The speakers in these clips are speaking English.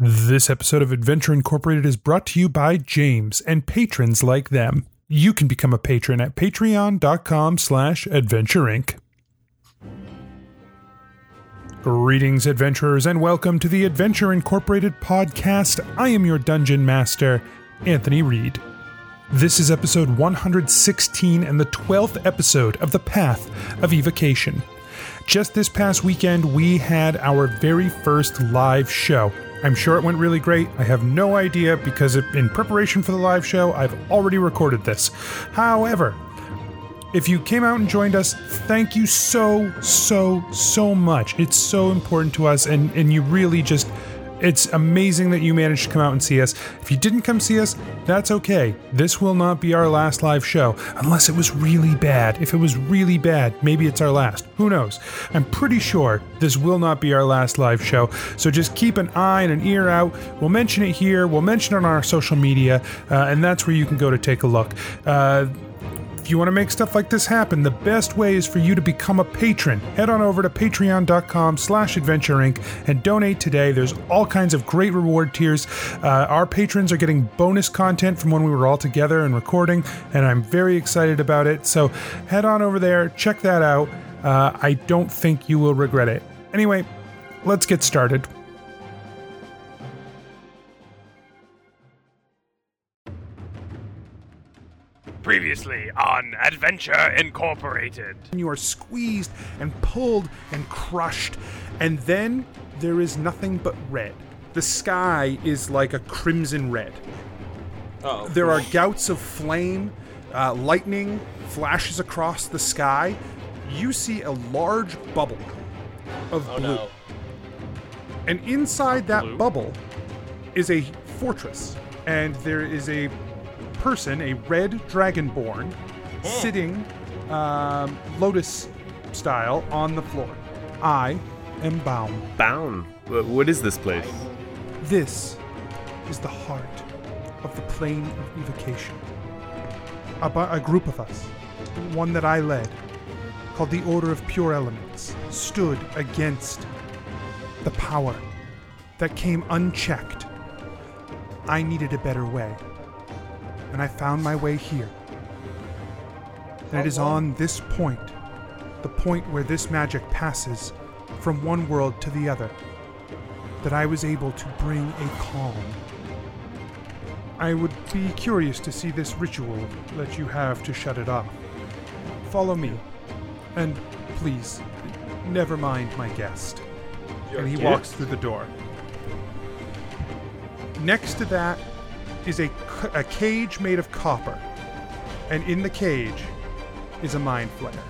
This episode of Adventure Incorporated is brought to you by James and patrons like them. You can become a patron at patreon.com slash adventure inc. Greetings, adventurers, and welcome to the Adventure Incorporated podcast. I am your dungeon master, Anthony Reed. This is episode 116 and the 12th episode of The Path of Evocation. Just this past weekend, we had our very first live show. I'm sure it went really great. I have no idea because in preparation for the live show, I've already recorded this. However, if you came out and joined us, thank you so, so, so much. It's so important to us, and, and you really just it's amazing that you managed to come out and see us. If you didn't come see us, that's okay. This will not be our last live show, unless it was really bad. If it was really bad, maybe it's our last. Who knows? I'm pretty sure this will not be our last live show, so just keep an eye and an ear out. We'll mention it here, we'll mention it on our social media, uh, and that's where you can go to take a look. Uh, if you want to make stuff like this happen, the best way is for you to become a patron. Head on over to patreon.com slash adventure inc and donate today. There's all kinds of great reward tiers. Uh, our patrons are getting bonus content from when we were all together and recording, and I'm very excited about it. So head on over there, check that out. Uh, I don't think you will regret it. Anyway, let's get started. Previously on Adventure Incorporated. You are squeezed and pulled and crushed, and then there is nothing but red. The sky is like a crimson red. Oh. There are gouts of flame, uh, lightning flashes across the sky. You see a large bubble of Oh blue. no. And inside that Blue? bubble is a fortress. And there is a person, a red dragonborn, sitting um, lotus style on the floor. I am Baum. Bound. What is this place? This is the heart of the plane of evocation. A, bu- a group of us, one that I led, called the Order of Pure Elements, stood against the power that came unchecked. I needed a better way, and I found my way here. And it is on this point, the point where this magic passes from one world to the other, that I was able to bring a calm. I would be curious to see this ritual that you have to shut it off. Follow me, and please, never mind my guest. and he walks through the door. Next to that is a, a cage made of copper, and in the cage is a mind flayer.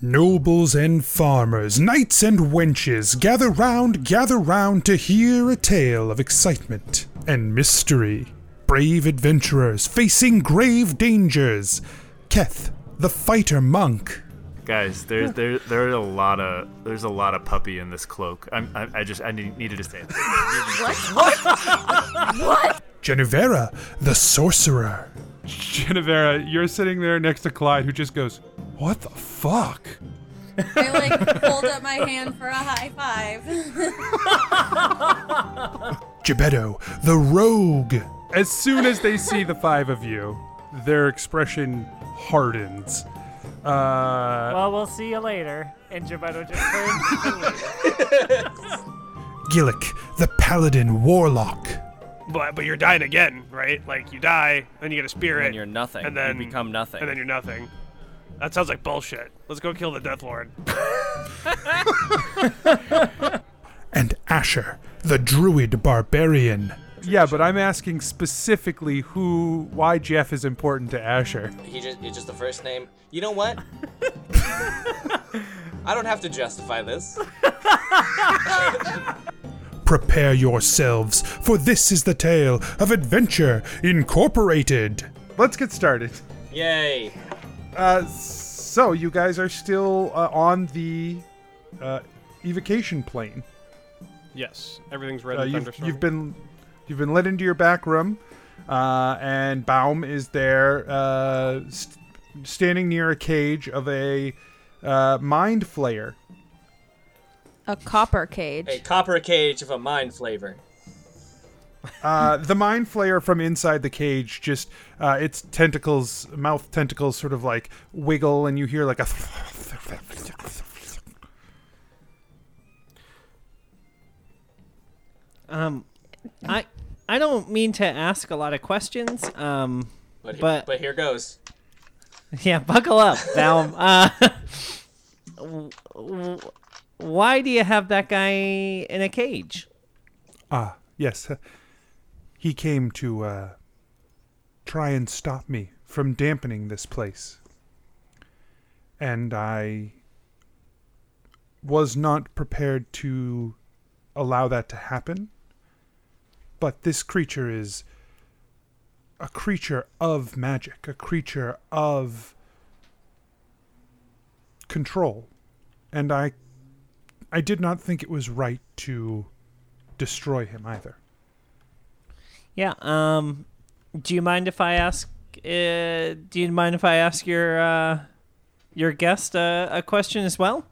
Nobles and farmers, knights and wenches, gather round, gather round to hear a tale of excitement and mystery. Brave adventurers facing grave dangers. Keth, the fighter monk. Guys, there's there there are a lot of there's a lot of puppy in this cloak. I'm, I I just I need, needed to say it. what? what? what? Genevera, the sorcerer. Genevera, you're sitting there next to Clyde, who just goes, "What the fuck?" I like hold up my hand for a high five. Gebetto, the rogue. As soon as they see the five of you, their expression hardens. Uh, Well, we'll see you later. And Gebetto just turned. Gillick, the paladin warlock. But but you're dying again, right? Like you die, then you get a spirit, And you're nothing. and then you become nothing. and then you're nothing. That sounds like bullshit. Let's go kill the Death Lord. And Asher, the druid barbarian. Yeah, but I'm asking specifically who, why Jeff is important to Asher. he just it's just the first name. You know what? I don't have to justify this. Prepare yourselves, for this is the tale of Adventure Incorporated. Let's get started. Yay. Uh, so you guys are still uh, on the uh, evocation plane. Yes, everything's red Uh, you've, you've been you've been led into your back room, uh, and Baum is there, uh, st- standing near a cage of a uh, mind flayer A copper cage. A copper cage of a mind flayer. Uh, the mind flayer from inside the cage just uh, its tentacles, mouth tentacles, sort of like wiggle, and you hear like a. Um, I I don't mean to ask a lot of questions. Um, But, he- But- but here goes. yeah, buckle up, Valm. uh, w- w- why do you have that guy in a cage? Ah, yes. He came to uh, try and stop me from dampening this place. And I was not prepared to allow that to happen. But this creature is a creature of magic, a creature of control. And I I did not think it was right to destroy him either. Yeah. Um, do you mind if I ask? Uh, do you mind if I ask your uh, your guest uh, a question as well?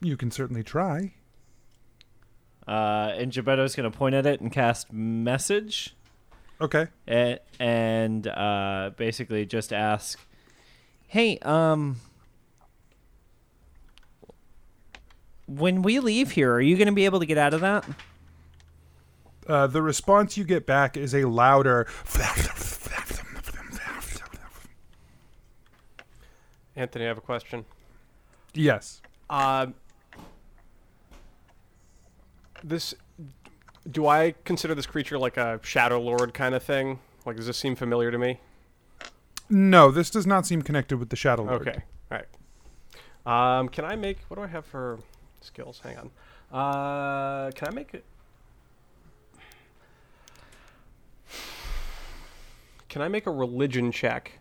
You can certainly try. Uh, and Gebetto's gonna point at it and cast message. Okay. and, and uh, basically just ask, "Hey, um, when we leave here, are you going to be able to get out of that?" Uh, the response you get back is a louder. Anthony, I have a question. yes. Um, this, do I consider this creature like a Shadow Lord kind of thing? Like, does this seem familiar to me? No, this does not seem connected with the Shadow Lord. Okay, all right. Um, can I make? What do I have for skills? Hang on. Uh, can I make it? Can I make a religion check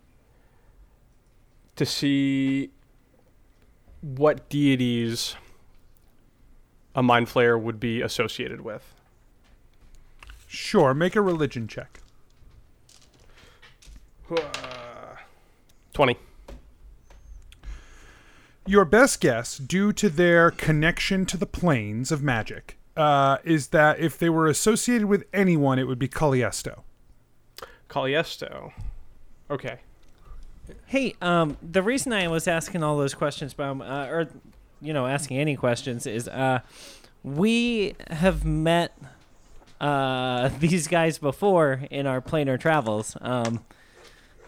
to see what deities a mind flayer would be associated with? Sure, make a religion check. Twenty. Your best guess, due to their connection to the planes of magic, uh, is that if they were associated with anyone, it would be Caliesto. Caliesto. Okay. Hey, um, the reason I was asking all those questions, Baum, uh, or you know, asking any questions, is uh, we have met uh, these guys before in our planar travels. Um,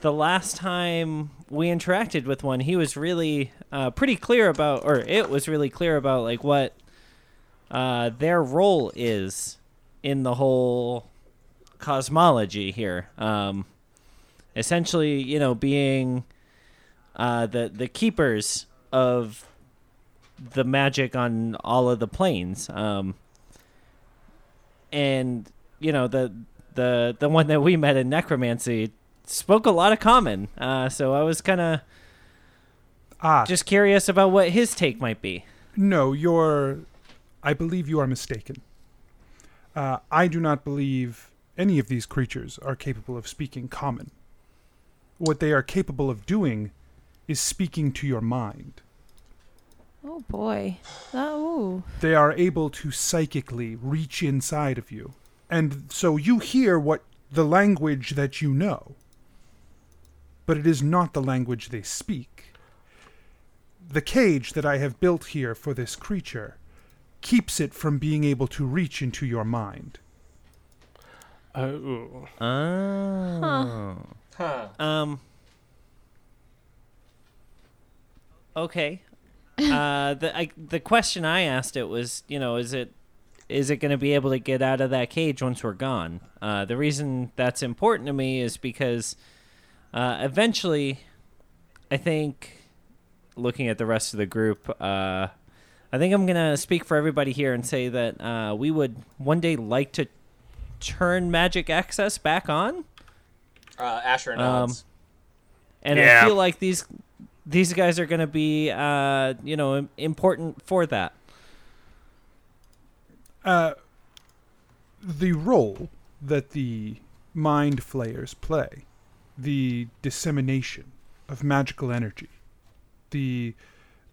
the last time we interacted with one, he was really uh, pretty clear about, or it was really clear about, like what uh, their role is in the whole cosmology here. Um, essentially, you know, being uh, the the keepers of the magic on all of the planes. Um, and you know the the the one that we met in necromancy spoke a lot of common. Uh, so I was kind of Ah, just curious about what his take might be. No, you're. I believe you are mistaken. Uh, I do not believe any of these creatures are capable of speaking common. What they are capable of doing is speaking to your mind. Oh boy. Oh. They are able to psychically reach inside of you. And so you hear what the language that you know. But it is not the language they speak. The cage that I have built here for this creature keeps it from being able to reach into your mind. Oh. Oh. Huh. Um. Okay. Uh, the I, the question I asked it was, you know, is it is it going to be able to get out of that cage once we're gone? Uh, the reason that's important to me is because uh, eventually, I think, looking at the rest of the group, uh, I think I'm going to speak for everybody here and say that uh, we would one day like to turn magic access back on. Uh, Asher Um, nods. and Yeah. I feel like these these guys are going to be uh, you know important for that. Uh, the role that the mind flayers play, the dissemination of magical energy, the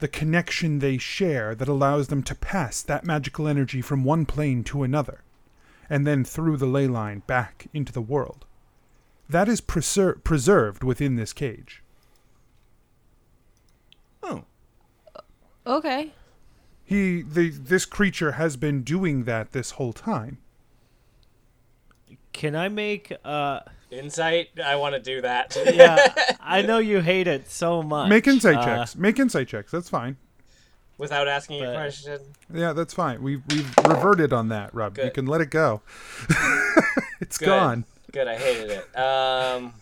the connection they share that allows them to pass that magical energy from one plane to another, and then through the ley line back into the world. That is preser- preserved within this cage. Oh. Okay. He, the, this creature has been doing that this whole time. Can I make uh Insight. I want to do that. yeah, I know you hate it so much. Make insight Uh, checks. Make insight checks. That's fine. Without asking a question. Yeah, that's fine. We've we've reverted on that, Rob. You can let it go. it's Good. gone. Good. I hated it. Um.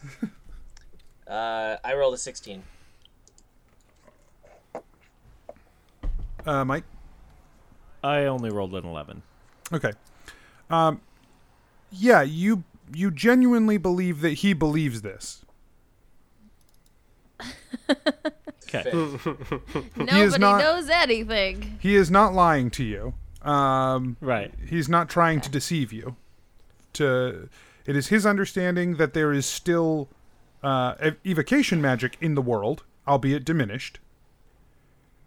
Uh, I rolled a 16. Uh, Mike. I only rolled an eleven. Okay. Um, yeah, you you genuinely believe that he believes this. Okay. Nobody not- knows anything. He is not lying to you. Um, Right. he's not trying to deceive you. To it is his understanding that there is still uh, ev- evocation magic in the world, albeit diminished.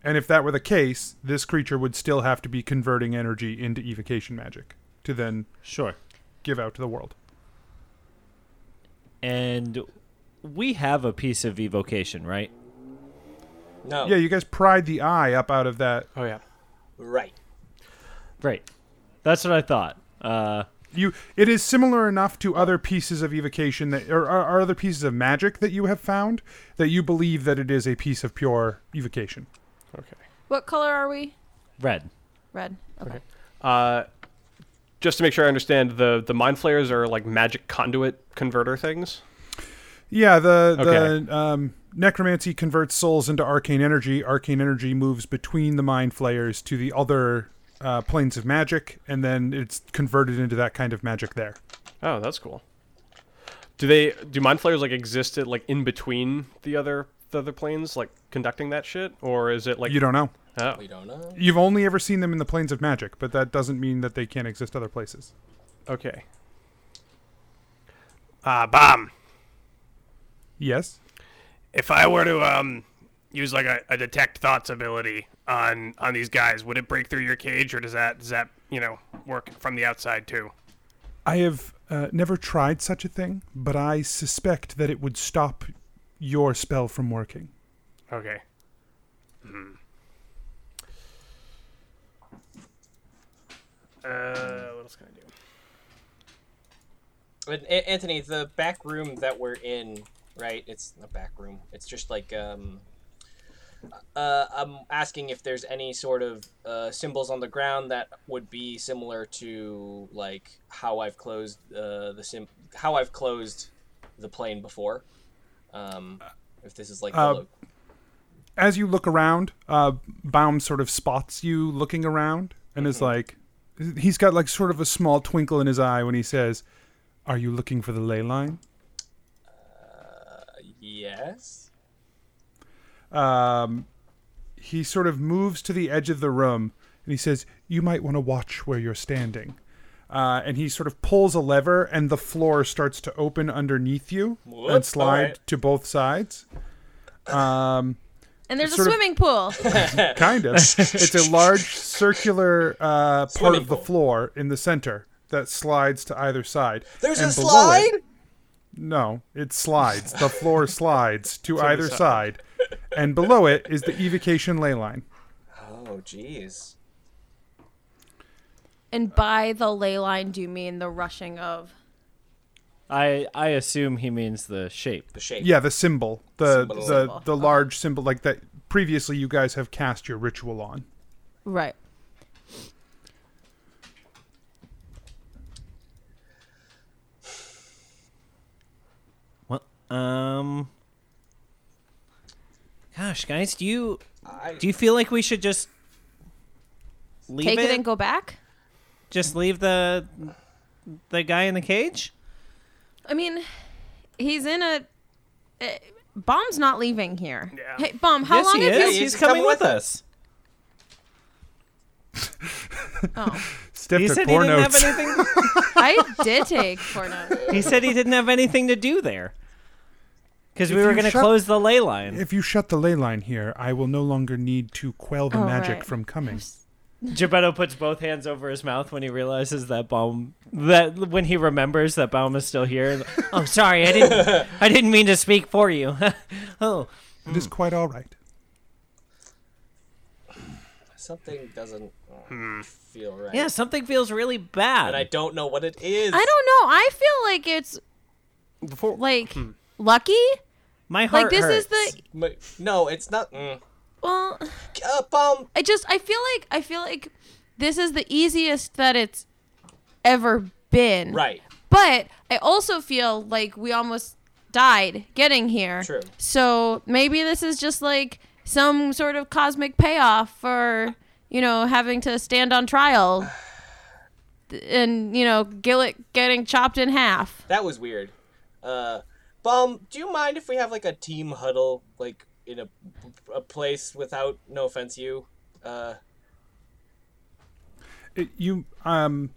And if that were the case, this creature would still have to be converting energy into evocation magic to then Sure. give out to the world. And we have a piece of evocation, right? No. Yeah, you guys pried the eye up out of that. Oh yeah. Right. Right. That's what I thought. Uh, You, it is similar enough to other pieces of evocation that, or, or, or other pieces of magic that you have found that you believe that it is a piece of pure evocation. Okay. What color are we? red. Red. Okay. Uh, just to make sure I understand, the the mind flayers are like magic conduit converter things. Yeah, the Okay. the um, necromancy converts souls into arcane energy. Arcane energy moves between the mind flayers to the other uh, planes of magic, and then it's converted into that kind of magic there. Oh, that's cool. Do they do mind flayers like exist at like in between the other the other planes, like conducting that shit, or is it like you don't know. Oh, We don't know. You've only ever seen them in the planes of magic, but that doesn't mean that they can't exist other places. okay. Uh, Baum. Yes. If I were to um use like a, a detect thoughts ability on on these guys, would it break through your cage, or does that does that you know work from the outside too? I have uh, never tried such a thing, but I suspect that it would stop your spell from working. Okay. Hmm. Uh, what else can I do? But A- Anthony, the back room that we're in, right? It's a back room. It's just like um. Uh, I'm asking if there's any sort of uh, symbols on the ground that would be similar to like how I've closed uh, the sim how I've closed the plane before. Um, if this is like Uh, As you look around, uh, Baum sort of spots you looking around and is like, he's got like sort of a small twinkle in his eye when he says, "Are you looking for the ley line?" yes. um, he sort of moves to the edge of the room and he says, "You might want to watch where you're standing." Uh, and he sort of pulls a lever, and the floor starts to open underneath you and slide alright. to both sides. Um, And there's a sort of- swimming pool. kind of. it's a large circular uh, part Swimming of the pool. floor in the center that slides to either side. There's And a slide. it- no, it slides. The floor slides to either side. And below it is the evocation ley line. Oh, jeez. And by the ley line, do you mean the rushing of? I I assume he means the shape. The shape. Yeah, the symbol, the Symbol. the Symbol, the okay. large symbol like that. Previously, you guys have cast your ritual on. Right. Well, um, gosh, guys, do you I, do you feel like we should just leave Take it? it and go back. Just leave the the guy in the cage? I mean, he's in a. Uh, Baum's not leaving here. Yeah. Hey, Bomb, how yes, long he have is. you? he's He's coming coming with with us. Oh, Steph He said he didn't notes. have anything. I did take four notes. he said he didn't have anything to do there. Because we were going to close the ley line. If you shut the ley line here, I will no longer need to quell the Oh, magic right. from coming. Geppetto puts both hands over his mouth when he realizes that Baum that when he remembers that Baum is still here. oh, sorry, I didn't I didn't mean to speak for you. oh, It is quite all right. Something doesn't Hmm. feel right. yeah, something feels really bad. And I don't know what it is. I don't know. I feel like it's Before like lucky. My heart Like this is hurts. the M- No, it's not. Mm. Well. Uh, Baum, I just I feel like I feel like this is the easiest that it's ever been. right. But I also feel like we almost died getting here. True. So maybe this is just like some sort of cosmic payoff for, you know, having to stand on trial and, you know, Gillet getting chopped in half. That was weird. Uh, Baum, do you mind if we have like a team huddle, like in a, a place without, no offense, you? Uh, It, you um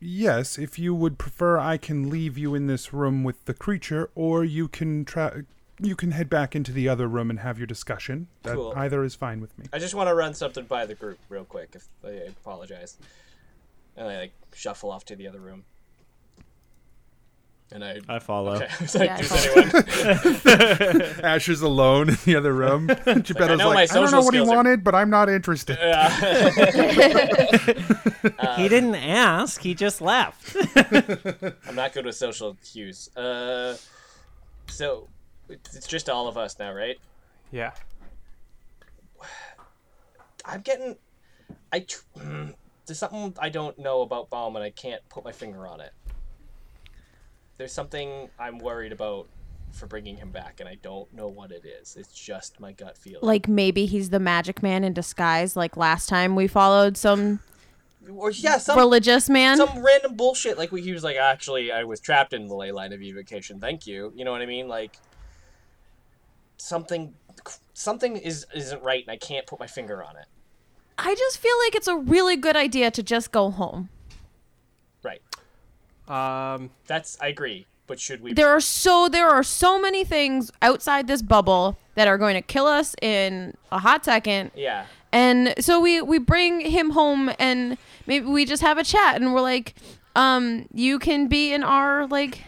yes, if you would prefer I can leave you in this room with the creature or you can try you can head back into the other room and have your discussion. That Cool. either is fine with me. I just want to run something by the group real quick. If I apologize, and I like shuffle off to the other room. And I. I follow. Okay. I was like, Yeah, I does anyone? Ash is alone in the other room. Geppetto's know my like, I don't know what he skills are- wanted, but I'm not interested. he didn't ask. He just left. I'm not good with social cues. Uh, so it's it's just all of us now, right? yeah. I'm getting. I. tr- mm, There's something I don't know about Baum, and I can't put my finger on it. There's something I'm worried about for bringing him back, and I don't know what it is. It's just my gut feeling. Like maybe he's the magic man in disguise like last time we followed some or yeah, some religious man. some random bullshit. Like he was like, actually, I was trapped in the ley line of evocation. Thank you. You know what I mean? Like something, something is isn't right, and I can't put my finger on it. I just feel like it's a really good idea to just go home. Right. Um, That's I agree. But should we? There are so there are so many things outside this bubble that are going to kill us in a hot second. yeah. And so we we bring him home and maybe we just have a chat and we're like um you can be in our like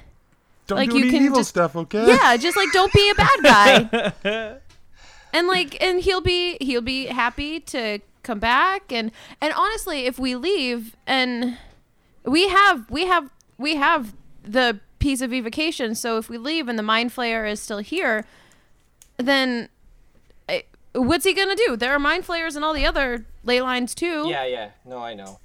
Don't Like, do you any can evil just- stuff, okay? yeah, just like don't be a bad guy. and like and he'll be he'll be happy to come back and and honestly if we leave and we have we have we have the piece of evocation so if we leave and the mind flayer is still here then eh, what's he gonna do there are mind flayers and all the other ley lines too Yeah, yeah. No, I know.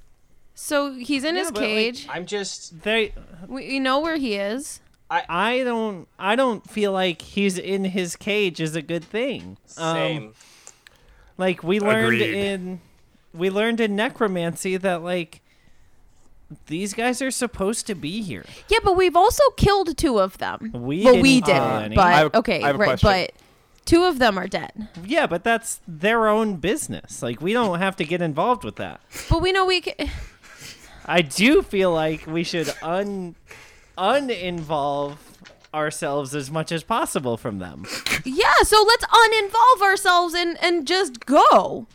so he's in his but, like, cage I'm just. They, we, we know where he is I I don't, I don't feel like he's in his cage is a good thing. Um, Same. Like we learned Agreed. in we learned in necromancy that like these guys are supposed to be here. Yeah, but we've also killed two of them. We well, didn't kill didn't, but I have okay, I have a right, but two of them are dead. Yeah, but that's their own business. Like we don't have to get involved with that. But we know we can. I do feel like we should un uninvolve ourselves as much as possible from them. Yeah, so let's uninvolve ourselves and and just go.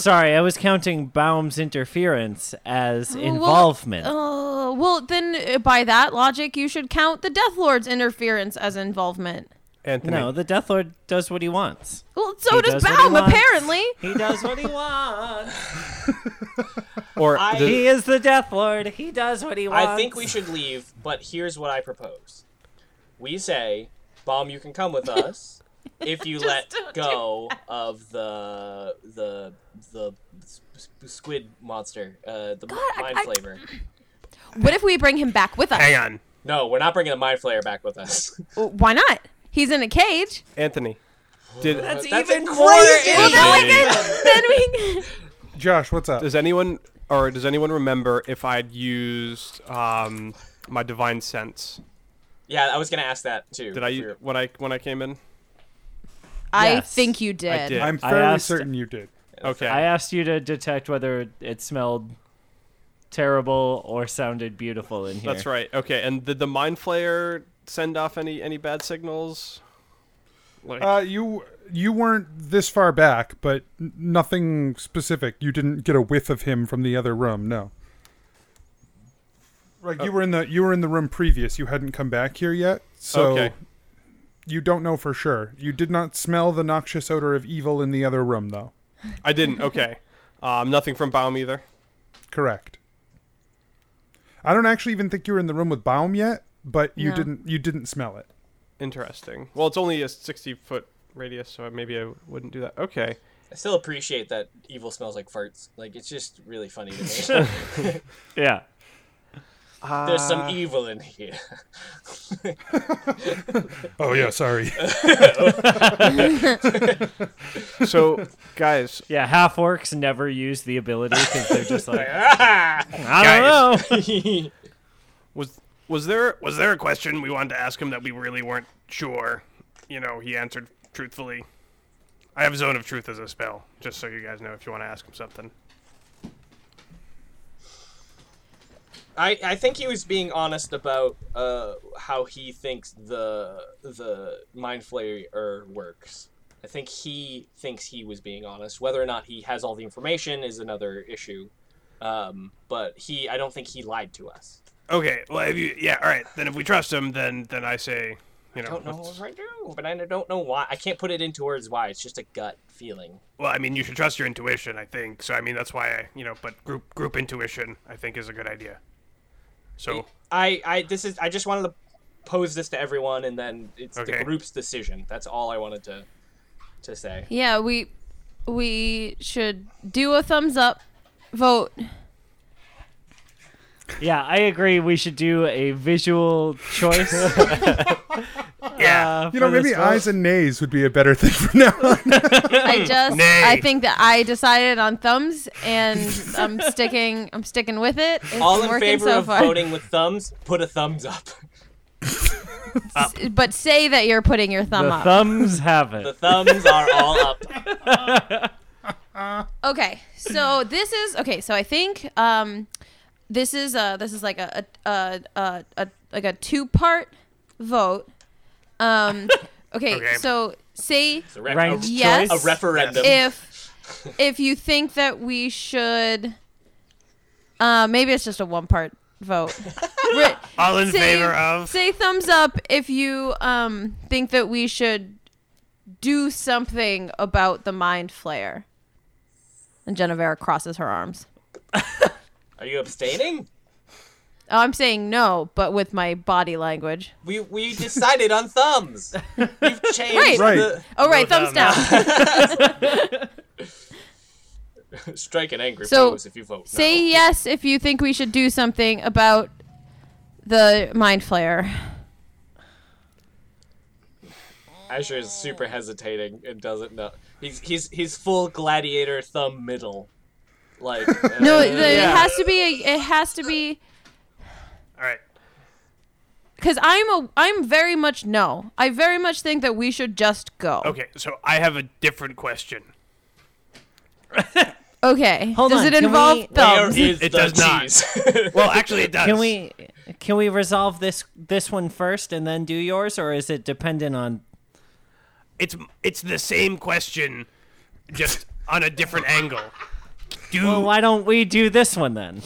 Sorry, I was counting Baum's interference as Well, involvement. Uh, well, then uh, by that logic, you should count the Death Lord's interference as involvement. Anthony. no, the Death Lord does what he wants. Well, so He does, does what he Baum, apparently. He does what he wants. or I- the- He is the Death Lord. He does what he wants. I think we should leave, but here's what I propose. We say, Baum, you can come with us if you let go of the the the s- s- squid monster, uh, the I- mind I- flayer. What if we bring him back with us? Hang on. No, we're not bringing the mind flayer back with us. Well, Why not? He's in a cage. Anthony. Did That's, That's even a crazy- Well, then we can. Then we. Can, Josh, what's up? does anyone or does anyone remember if I'd used um, my divine sense? yeah, I was gonna ask that too. Did I your- when I when I came in? I Yes, think you did. I did. I'm I fairly asked- certain you did. Okay. I asked you to detect whether it smelled terrible or sounded beautiful in here. That's right. Okay, and did the mind flayer send off any any bad signals? Like, Uh, you you weren't this far back, but n- nothing specific. You didn't get a whiff of him from the other room. No. Like you were in the you were in the room previous. You hadn't come back here yet, so Okay. You don't know for sure. You did not smell the noxious odor of evil in the other room, though. I didn't. Okay. Um, nothing from Baum either. Correct. I don't actually even think you were in the room with Baum yet, but you No. didn't you didn't smell it. Interesting. Well, it's only a sixty foot radius, so maybe I wouldn't do that. Okay. I still appreciate that evil smells like farts. Like it's just really funny to me. Yeah. There's some evil in here. Oh yeah, sorry. So, guys, Yeah, half orcs never use the ability because they're just like, Ah! I don't know. was was there Was there a question we wanted to ask him that we really weren't sure? You know, he answered truthfully. I have Zone of Truth as a spell, just so you guys know if you want to ask him something. I, I think he was being honest about uh, how he thinks the the mind flayer works. I think he thinks he was being honest. Whether or not he has all the information is another issue. Um, but he, I don't think he lied to us. Okay, well, if you, yeah, all right. Then if we trust him, then then I say, you know, I don't know let's- what I do, but I don't know why. I can't put it into words why. It's just a gut feeling. well, I mean, you should trust your intuition. I think so. I mean, that's why I, you know, but group group intuition, I think, is a good idea. So I, I, this is. I just wanted to pose this to everyone, and then it's Okay. the group's decision. That's all I wanted to to say. Yeah, we we should do a thumbs up vote. Yeah, I agree. We should do a visual choice. yeah, uh, You know, maybe vote. ayes and nays would be a better thing for now. on. I just Nay. I think that I decided on thumbs and I'm sticking I'm sticking with it. It's All in working favor so of far. voting with thumbs, put a thumbs up. But say that you're putting your thumb the up. thumbs have it. The thumbs are all up. Okay, so this is okay. So I think um, this is uh this is like a a, a, a, a like a two part vote. Um, okay, Okay. so say It's a, re- Ranked a, yes a referendum. if if you think that we should, uh, maybe it's just a one part vote. Ri- all in say, favor of. say thumbs up if you um think that we should do something about the mind flayer. And Genevera crosses her arms. Are you abstaining? Oh, I'm saying no, but with my body language. We we decided on thumbs. We've changed Right. Right. the Oh, right, thumbs down. strike an angry So, pose if you vote. Say no. yes if you think we should do something about the mind flayer. Asher is super hesitating and doesn't know. He's he's he's full gladiator thumb middle. Like No, uh, it, it has to be. A, it has to be All right. because I'm a. I'm very much no. I very much think that we should just go. Okay, so I have a different question. Okay. Hold Does on, it can involve we- thumbs? is It does not. Well, actually, it does. Can we can we resolve this this one first and then do yours, or is it dependent on? It's it's the same question, just on a different angle. Do Well, why don't we do this one then,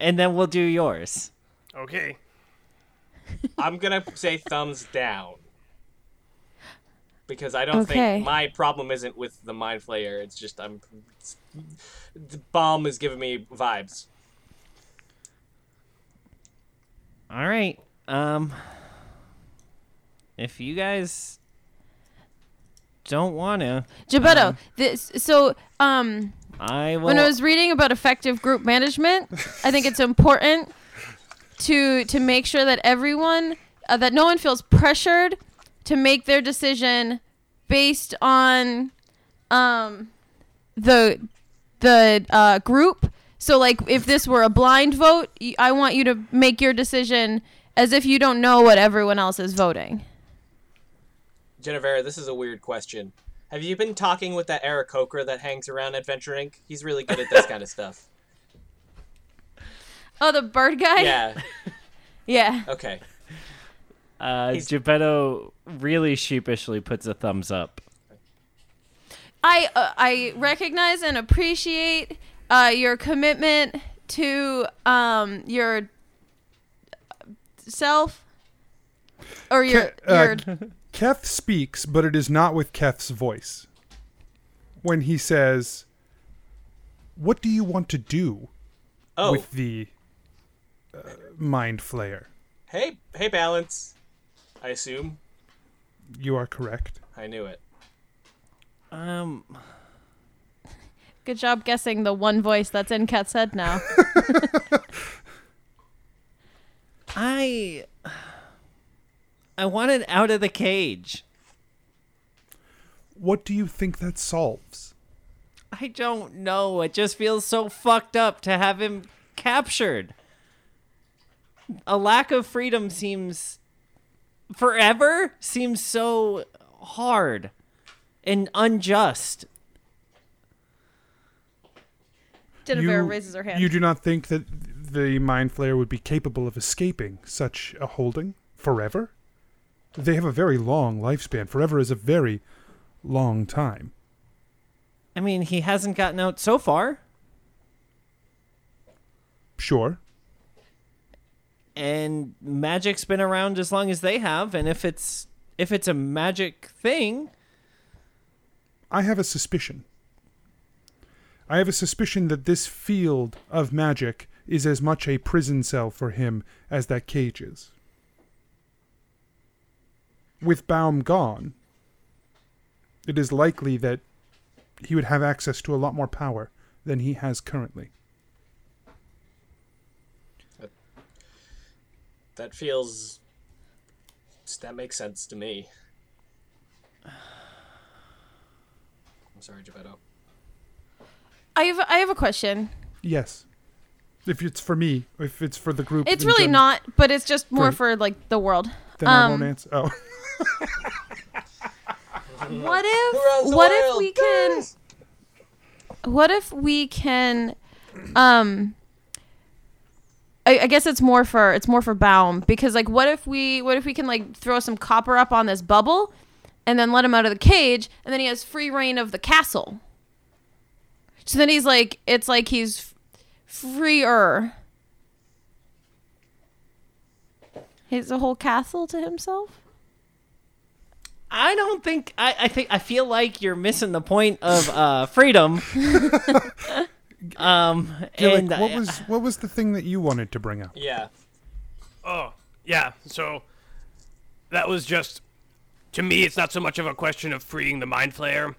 and then we'll do yours. Okay. I'm gonna say thumbs down. Because I don't Okay. think my problem isn't with the mind flayer. It's just I'm. It's, the Baum is giving me vibes. All right. Um, if you guys don't want to, Gebetto, this. So, um, I will. when I was reading about effective group management, I think it's important to to make sure that everyone uh, that no one feels pressured to make their decision based on um the the uh, group. So like if this were a blind vote, I want you to make your decision as if you don't know what everyone else is voting. Genevera, this is a weird question. Have you been talking with that Eric Coker that hangs around Adventure Inc? He's really good at this kind of stuff. Oh, the bird guy? Yeah. Yeah. Okay. uh, He's- Geppetto really sheepishly puts a thumbs up. I uh, I recognize and appreciate uh, your commitment to um, your self or your Ke- uh, your Keth speaks, but it is not with Keth's voice. When he says, "What do you want to do Oh, with the uh, mind flayer?" hey, hey, balance. I assume You are correct. I knew it. Um, good job guessing the one voice that's in Keth's head now. I I want it out of the cage. What do you think that solves? I don't know. It just feels so fucked up to have him captured. A lack of freedom seems forever seems so hard and unjust. Genevera raises her hand. You do not think that the mind flayer would be capable of escaping such a holding forever? They have a very long lifespan. Forever is a very long time. I mean, he hasn't gotten out so far, Sure. And magic's been around as long as they have, and if it's if it's a magic thing, I have a suspicion. I have a suspicion that this field of magic is as much a prison cell for him as that cage is. With Baum gone, it is likely that he would have access to a lot more power than he has currently. That feels. That makes sense to me. I'm sorry, Geppetto. I have I have a question. Yes. If it's for me, if it's for the group, It's really general, not, but it's just more Great. for like the world. Then I um, won't answer. Oh, What if what if we can what if we can um I, I guess it's more for it's more for Baum because like what if we what if we can like throw some copper up on this bubble and then let him out of the cage and then he has free reign of the castle. So then he's like it's like he's freer. He's a whole castle to himself. I don't think I, I think I feel like you're missing the point of uh, freedom. um, Gillick, and what I- was what was the thing that you wanted to bring up? Yeah. Oh, yeah. So that was just to me. It's not so much of a question of freeing the mind flayer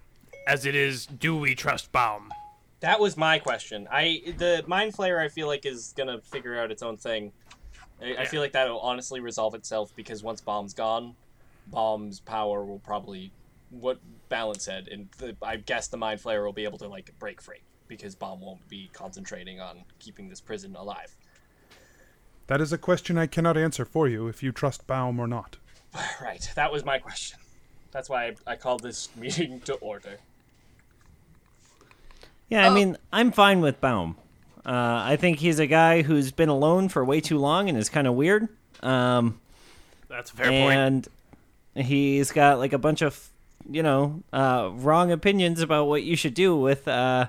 as it is do we trust Baum? That was my question. I the mind flayer I feel like is gonna figure out its own thing. I, I feel like that'll honestly resolve itself because once Baum's gone, Baum's power will probably what Balance said, and the, I guess the mind flayer will be able to like break free because Baum won't be concentrating on keeping this prison alive. That is a question I cannot answer for you if you trust Baum or not. Right. That was my question. That's why I, I called this meeting to order. yeah, I mean, I'm fine with Baum. Uh, I think he's a guy who's been alone for way too long and is kind of weird. Um, That's a fair point. and he's got like a bunch of, you know, uh, wrong opinions about what you should do with uh,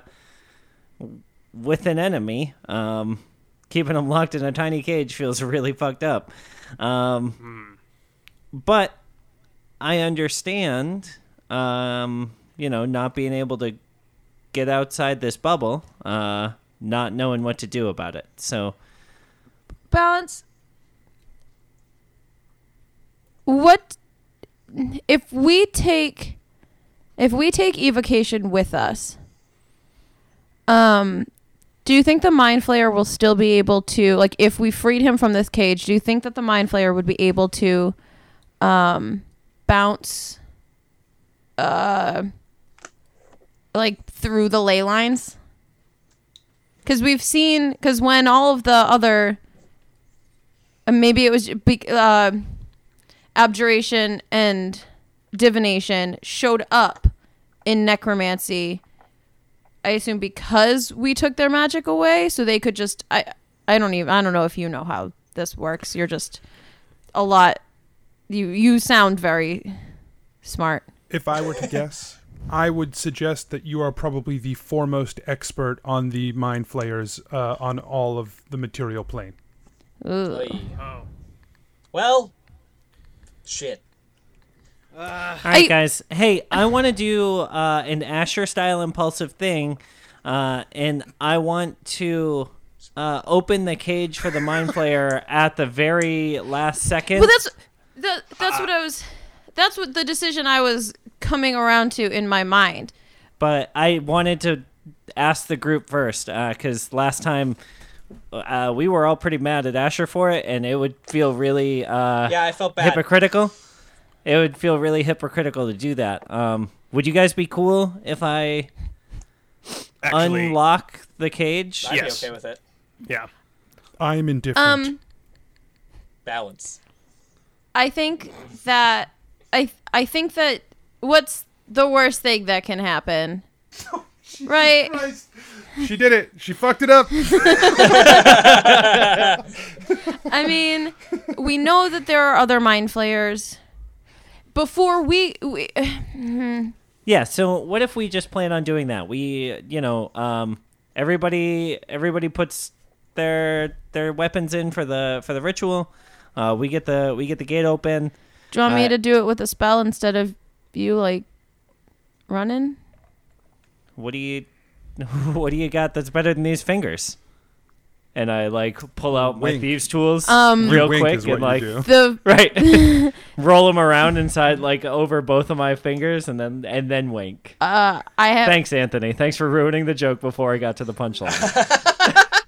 with an enemy. Um, keeping them locked in a tiny cage feels really fucked up. Um, But I understand, um, you know, not being able to get outside this bubble, uh, not knowing what to do about it. So balance what if we take if we take evocation with us um do you think the mind flayer will still be able to like if we freed him from this cage do you think that the mind flayer would be able to um bounce uh like through the ley lines? Because we've seen because when all of the other uh, maybe it was uh, abjuration and divination showed up in necromancy i assume because we took their magic away so they could just i i don't even i don't know if you know how this works you're just a lot You you sound very smart. If I were to guess, I would suggest that you are probably the foremost expert on the mind flayers uh, on all of the material plane. Ooh. Oh. Well, shit. All right, I- guys. Hey, I want to do uh, an Asher style impulsive thing, uh, and I want to uh, open the cage for the mind flayer at the very last second. Well, that's that, that's what I was. That's what the decision I was coming around to in my mind. but I wanted to ask the group first because last time uh, we were all pretty mad at Asher for it, and it would feel really uh, Yeah, I felt bad. hypocritical. It would feel really hypocritical to do that. Um, would you guys be cool if I Actually, unlock the cage? I'd Yes. be okay with it. yeah. I am indifferent. Um, Balance. I think that I I think that what's the worst thing that can happen? right? she did it. She fucked it up. I mean, we know that there are other mind flayers. Before we, we Yeah. So what if we just plan on doing that? We, you know, um, everybody, everybody puts their their weapons in for the for the ritual. Uh, we get the we get the gate open. do you want me Uh, to do it with a spell instead of you like running? What do you what do you got that's better than these fingers? And I like pull out my Wink. thieves tools Um, real quick and like. The right roll them around inside like over both of my fingers and then and then wink. uh, I have Thanks, Anthony. Thanks for ruining the joke before I got to the punchline.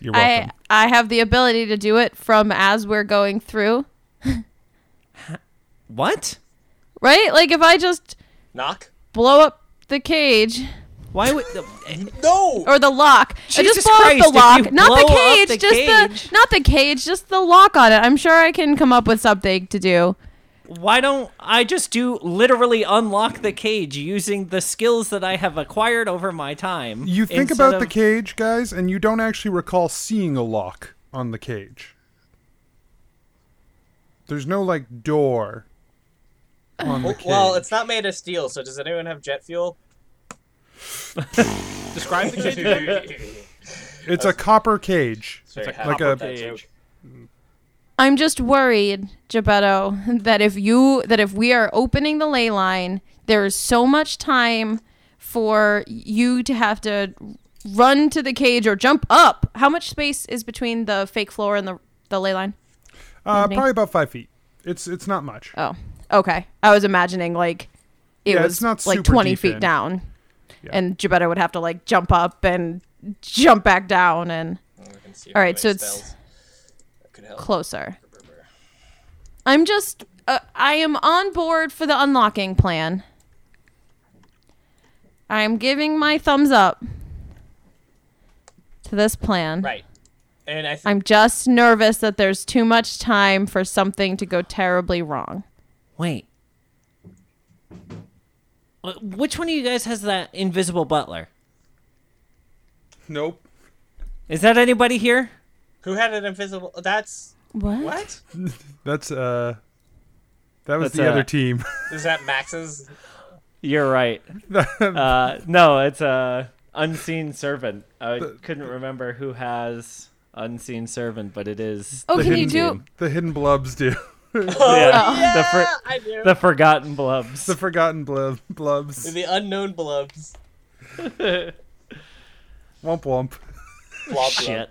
You're welcome. I I have the ability to do it from as we're going through. what? Right? Like if I just Knock. blow up the cage Why would the, No. or the lock. I Jesus just blow Christ, up the lock, not the cage, the just cage- the not the cage, just the lock on it. I'm sure I can come up with something to do. why don't I just do literally unlock the cage using the skills that I have acquired over my time? you think instead about the cage, guys, and you don't actually recall seeing a lock on the cage. There's no like door on the cage. Well, it's not made of steel, so does anyone have jet fuel? Describe the cage. It's a copper cage. Sorry, like, how like about a that joke? I'm just worried, Gebetto, that if you that if we are opening the ley line, there is so much time for you to have to run to the cage or jump up. How much space is between the fake floor and the the ley line? uh, probably about five feet. It's it's not much. Oh, okay. I was imagining like it Yeah, was it's not like 20 feet in. down, Yeah. and Gebetto would have to like jump up and jump back down and see All right, so it's- could help. closer. I'm just uh, I am on board for the unlocking plan. I am giving my thumbs up to this plan. Right. And I think I'm just nervous that there's too much time for something to go terribly wrong. Wait. Which one of you guys has that invisible butler? Nope. Is that anybody here? who had an invisible. That's What? what? That's uh that was That's, the uh, other team. Is that Max's? You're right. Uh, no, it's a unseen servant. I couldn't remember who has unseen servant, but it is. Oh, the can you do- team. the hidden blubs do. Oh, Yeah, the for- I do. The forgotten blubs. the forgotten blub blubs. The unknown blubs. Womp womp. Blob, blob. Shit.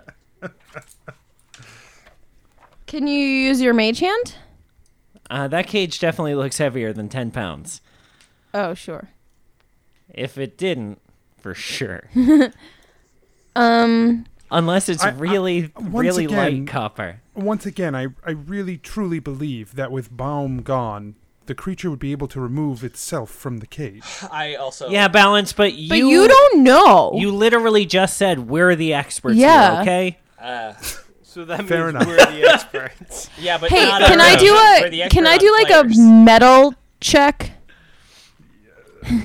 Can you use your mage hand? Uh, that cage definitely looks heavier than ten pounds. Oh, sure. If it didn't, for sure. Um, Unless it's I- I- really, once really again- light copper. Once again, I I really truly believe that with Baum gone, the creature would be able to remove itself from the cage. I also. Yeah, balance, but you. but you, don't know. You literally just said we're the experts Yeah. here, okay? Uh, So that means Fair enough. we're the experts. yeah, but hey, not can on I do players. A can I do on like a metal check?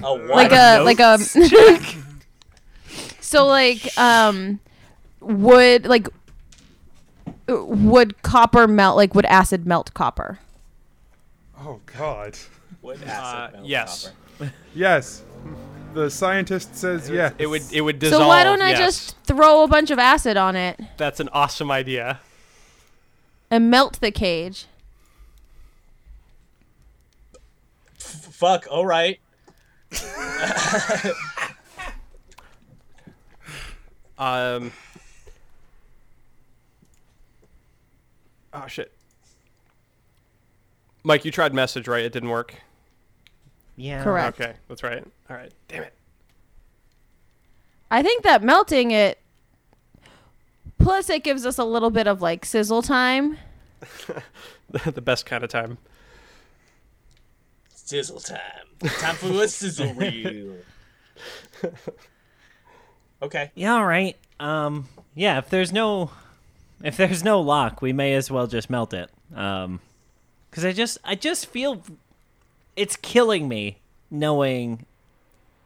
A what? like a like a so like um would like uh, would copper melt like would acid melt copper Oh God. Wood, acid, Uh, metal, yes. copper. Yes. The scientist says yes. It would it would dissolve. so why don't I yes. just throw a bunch of acid on it That's an awesome idea. and melt the cage? F- fuck. All right. Um. Oh shit. Mike, you tried message, right? It didn't work. Yeah. Correct. Okay, that's right. All right. Damn it. I think that melting it plus it gives us a little bit of like sizzle time. the best kind of time. Sizzle time. Time for a sizzle reel. Okay. Yeah. All right. Um. Yeah. If there's no, if there's no lock, we may as well just melt it. Um. Because I just, I just feel, it's killing me knowing,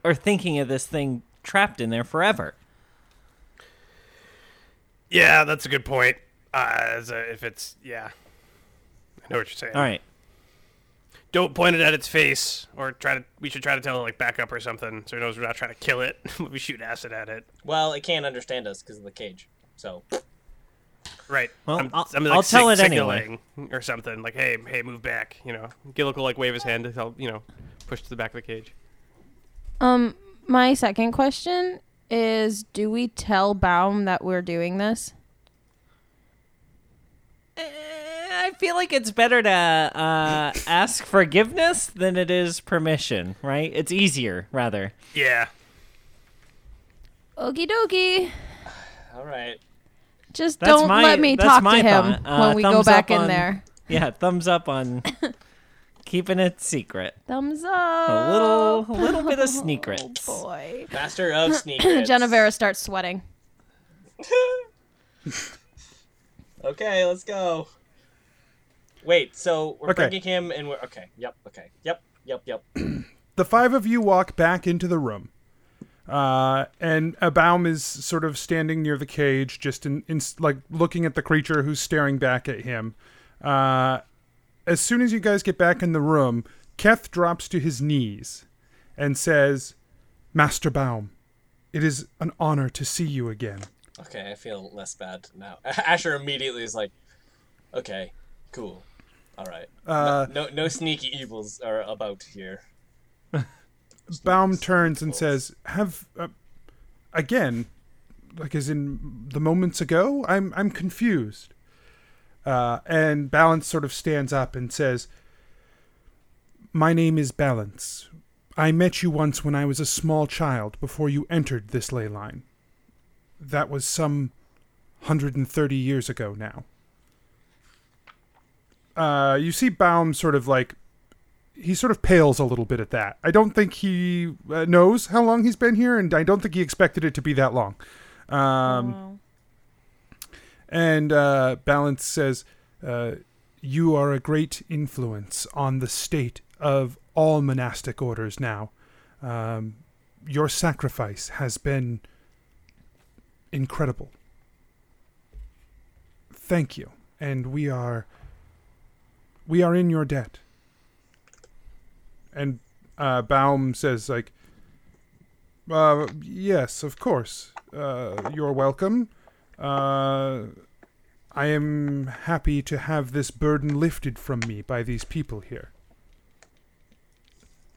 or thinking of this thing trapped in there forever. Yeah, that's a good point. Uh, as a, if it's yeah, I know what you're saying. All right. Don't point it at its face, or try to. We should try to tell it like back up or something, so it knows we're not trying to kill it. we shoot acid at it. Well, it can't understand us because of the cage. So Right. Well, I'm- I'll- I'm, I'll tell it anyway. or something like, "Hey, hey, move back." You know. Gillick will like wave his hand to tell you know, push to the back of the cage. Um my second question is do we tell Baum that we're doing this? Eh, I feel like it's better to uh, ask forgiveness than it is permission, right? It's easier, rather. Yeah. Okie dokie. all right. Just That's don't my- let me talk to him. Uh, when we go back in on- there. Yeah, thumbs up on keeping it secret. Thumbs up. A little, a little bit of secrets. Oh boy. Master of sneakers. Genevera starts sweating. Okay, let's go. Wait, so we're Okay. bringing him and we're okay. Yep. Okay. Yep. Yep. Yep. the five of you walk back into the room. Uh, and a Baum is sort of standing near the cage, just in, in like looking at the creature who's staring back at him. Uh, as soon as you guys get back in the room, Keth drops to his knees and says, "Master Baum, it is an honor to see you again." Okay, I feel less bad now. Asher immediately is like, "Okay, cool, all right. Uh, no, no, no sneaky evils are about here." Baum turns and says, "Have uh, again, like as in the moments ago? I'm I'm confused." Uh, and Balance sort of stands up and says, "My name is Balance. I met you once when I was a small child before you entered this ley line. That was some 130 years ago now." Uh, you see Baum sort of like he sort of pales a little bit at that. I don't think he uh, knows how long he's been here, and I don't think he expected it to be that long. Um, And uh, Balance says, uh, You are a great influence on the state of all monastic orders now. Um, your sacrifice has been incredible. Thank you. And we are. We are in your debt and uh, Baum says like, uh, "Yes, of course. Uh, you're welcome. Uh, I am happy to have this burden lifted from me by these people here."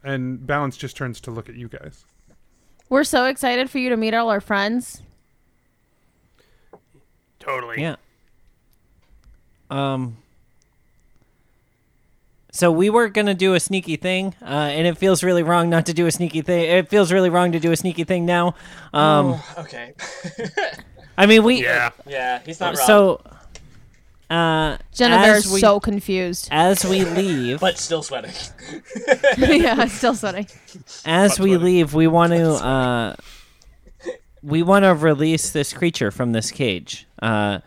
And Balance just turns to look at you guys. We're so excited for you to meet all our friends. Totally. Yeah. Um. So we were gonna do a sneaky thing, uh, and it feels really wrong not to do a sneaky thing. It feels really wrong to do a sneaky thing now. Um, Oh, okay. I mean, we. Yeah. yeah, he's not wrong. So. Uh, Genevera's as we, so confused. as we leave, but still sweating. yeah, still sweating. as we leave, we want to uh, we want to release this creature from this cage. Uh,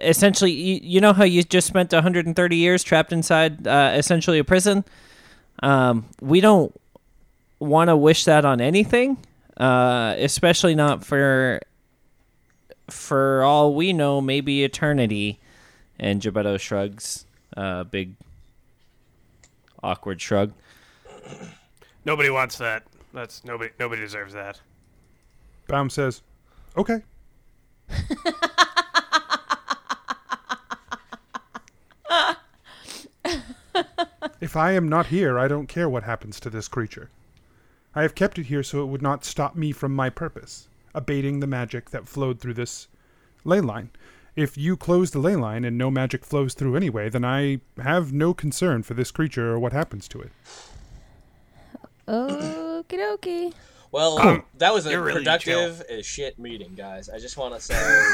essentially, you, you know how you just spent 130 years trapped inside uh, essentially a prison. Um, we don't want to wish that on anything, uh, especially not for for all we know, maybe eternity. And Gebetto shrugs, uh, big Awkward shrug. Nobody wants that. That's nobody. Nobody deserves that. Baum says, "Okay." if I am not here, I don't care what happens to this creature. I have kept it here so it would not stop me from my purpose, abating the magic that flowed through this ley line. If you close the ley line and no magic flows through anyway, then I have no concern for this creature or what happens to it. Okie dokie. Well, that was a really productive as shit meeting, guys. I just want to say,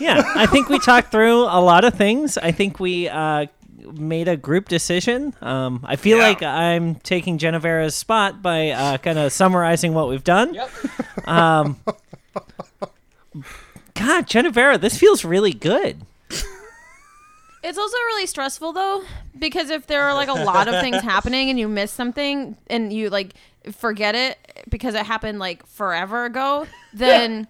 Yeah, I think we talked through a lot of things. I think we uh, made a group decision. Um, I feel Yeah. like I'm taking Genevera's spot by uh, kind of summarizing what we've done. yep. Um, God, Genevera, this feels really good. It's also really stressful though, because if there are like a lot of things happening and you miss something and you like forget it because it happened like forever ago, then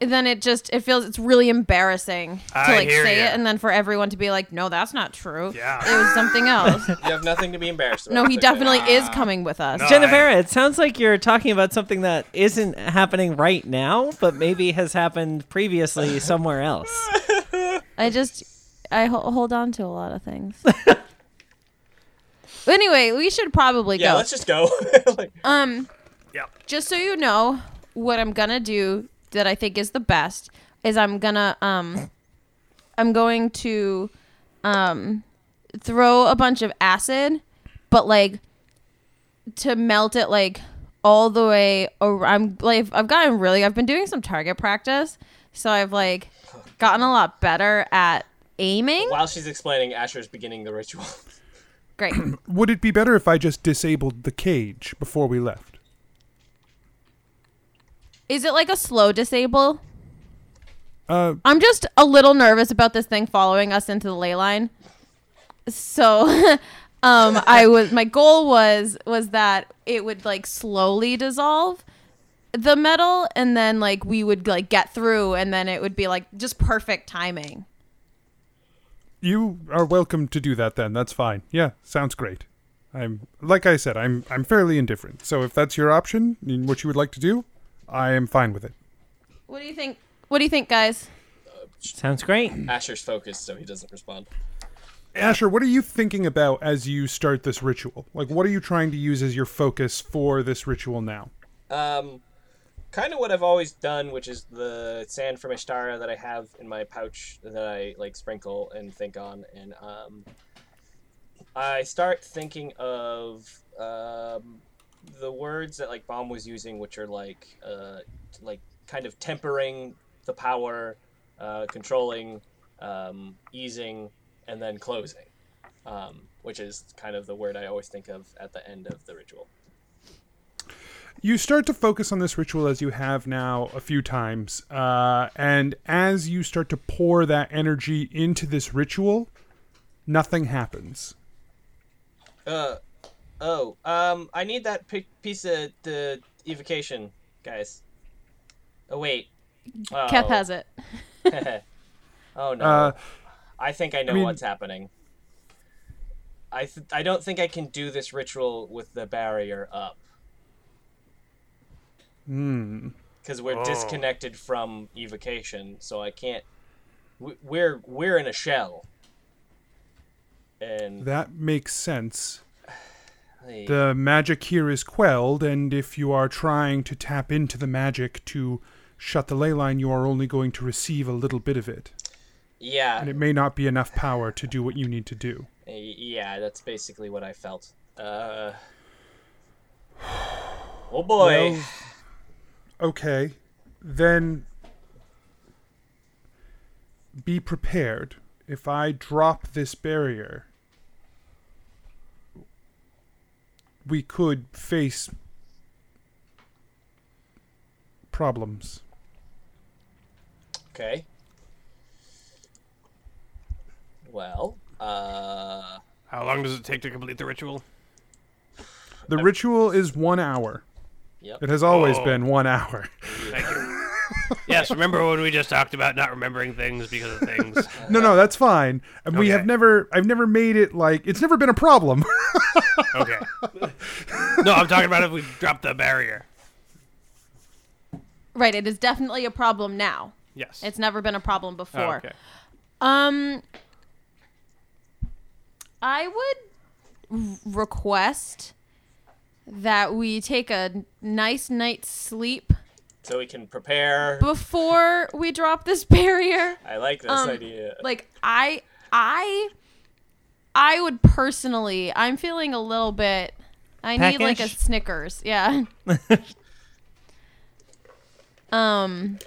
then it just it feels it's really embarrassing to I like hear say ya. it and then for everyone to be like, no, that's not true. Yeah. it was something else. You have nothing to be embarrassed about. no, he It's okay. definitely is coming with us. No. Genevera, it sounds like you're talking about something that isn't happening right now, but maybe has happened previously somewhere else. I just I ho- hold on to a lot of things. anyway, we should probably go. Yeah, go. let's just go. like, Um, Yep. just so you know, what I'm gonna do that I think is the best is I'm gonna um, I'm going to um, throw a bunch of acid, but like to melt it like all the way. Over, I'm like I've gotten really I've been doing some target practice, so I've like gotten a lot better at aiming. while she's explaining, Asher's beginning the ritual. Great. Would it be better if I just disabled the cage before we left? Is it like a slow disable? Uh, I'm just a little nervous about this thing following us into the ley line. So, um, I was my goal was was that it would like slowly dissolve the metal, and then like we would like get through, and then it would be like just perfect timing. you are welcome to do that then. That's fine. Yeah, sounds great. I'm like I said, I'm I'm fairly indifferent. So if that's your option and what you would like to do, I am fine with it. What do you think? What do you think, guys? Sounds great. Asher's focused, so he doesn't respond. Asher, what are you thinking about as you start this ritual? Like what are you trying to use as your focus for this ritual now? Um, kind of what I've always done, which is the sand from Ishtara that I have in my pouch that I like sprinkle and think on, and um, I start thinking of um, the words that like Baum was using, which are like uh, like kind of tempering the power, uh, controlling, um, easing, and then closing, um, which is kind of the word I always think of at the end of the ritual. You start to focus on this ritual as you have now a few times, uh, and as you start to pour that energy into this ritual, nothing happens. Uh, oh, um, I need that pi- piece of the evocation, guys. Oh wait. Oh. Keth has it. oh no. Uh, I think I know mean- what's happening. I th- I don't think I can do this ritual with the barrier up Hmm. because we're Oh. disconnected from evocation, so I can't. we- We're we're in a shell. And That makes sense. Hey, The magic here is quelled, and if you are trying to tap into the magic to shut the ley line, you are only going to receive a little bit of it. yeah, And it may not be enough power to do what you need to do. Yeah, that's basically what I felt. Uh, oh boy. Well, okay. Then be prepared. If I drop this barrier, we could face problems. okay. Well, uh, How long does it take to complete the ritual? The ritual is one hour. yep. It has always Oh. been one hour. Thank you. Yes, remember when we just talked about not remembering things because of things? no, no, that's fine. And We have never, I've never made it like it's never been a problem. Okay. No, I'm talking about if we drop the barrier. Right, it is definitely a problem now. Yes. It's never been a problem Oh, before. okay. Um, I would request that we take a nice night's sleep So we can prepare. before we drop this barrier. I like this Um, idea. Like I, I, I would personally. I'm feeling a little bit. I need like a Snickers. Yeah. um.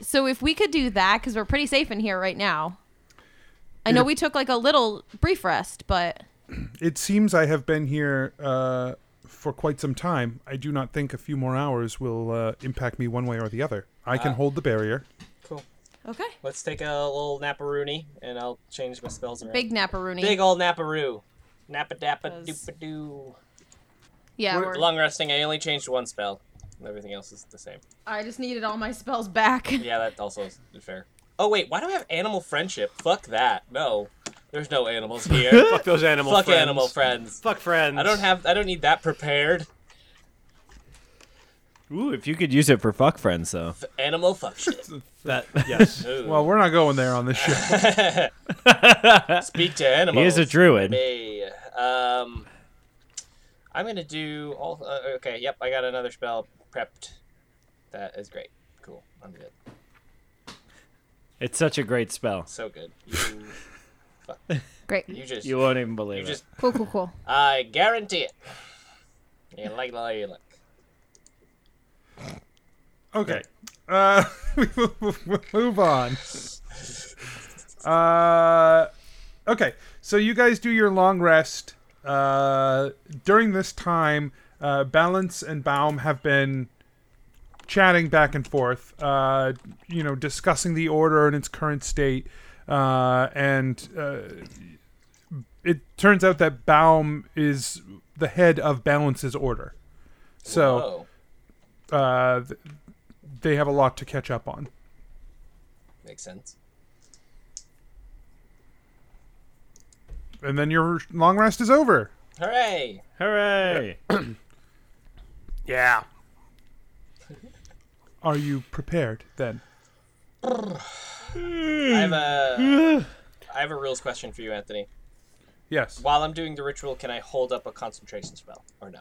So if we could do that, because we're pretty safe in here right now. I know we took like a little brief rest, but it seems I have been here uh, for quite some time. I do not think a few more hours will uh, impact me one way or the other. I can Ah. hold the barrier. cool. okay. Let's take a little naparoony, and I'll change my spells around. Big napparoony. Big old naparoo. Nappa dappa 'Cause- doopa doo. yeah, we're, Long resting. I only changed one spell. Everything else is the same. I just needed all my spells back. Yeah, that also is fair. Oh wait, why do I have animal friendship? Fuck that. No, there's no animals here. Fuck those animal Fuck friends. animal friends. Fuck friends. I don't have. I don't need that prepared. Ooh, if you could use it for fuck friends, though. F- animal fuck shit. that. Yes. Ooh. Well, we're not going there on this show. Speak to animals. He is a druid. Baby. Um, I'm gonna do all. Uh, okay, yep, I got another spell prepped. That is great. Cool. I'm good. It's such a great spell. So good. You, fuck. Great. You just. You won't even you believe it. just. Cool, cool, cool. I guarantee it. You like the way you look. Okay. Uh, we move on. Uh, okay. So you guys do your long rest. Uh, during this time, uh, Balance and Baum have been chatting back and forth. Uh, you know, discussing the order and its current state. Uh, and uh, it turns out that Baum is the head of Balance's order. So uh, they have a lot to catch up on. Makes sense. And then your long rest is over. Hooray! Hooray! Yeah. Are you prepared then? I have a. I have a rules question for you, Anthony. Yes. While I'm doing the ritual, can I hold up a concentration spell or no?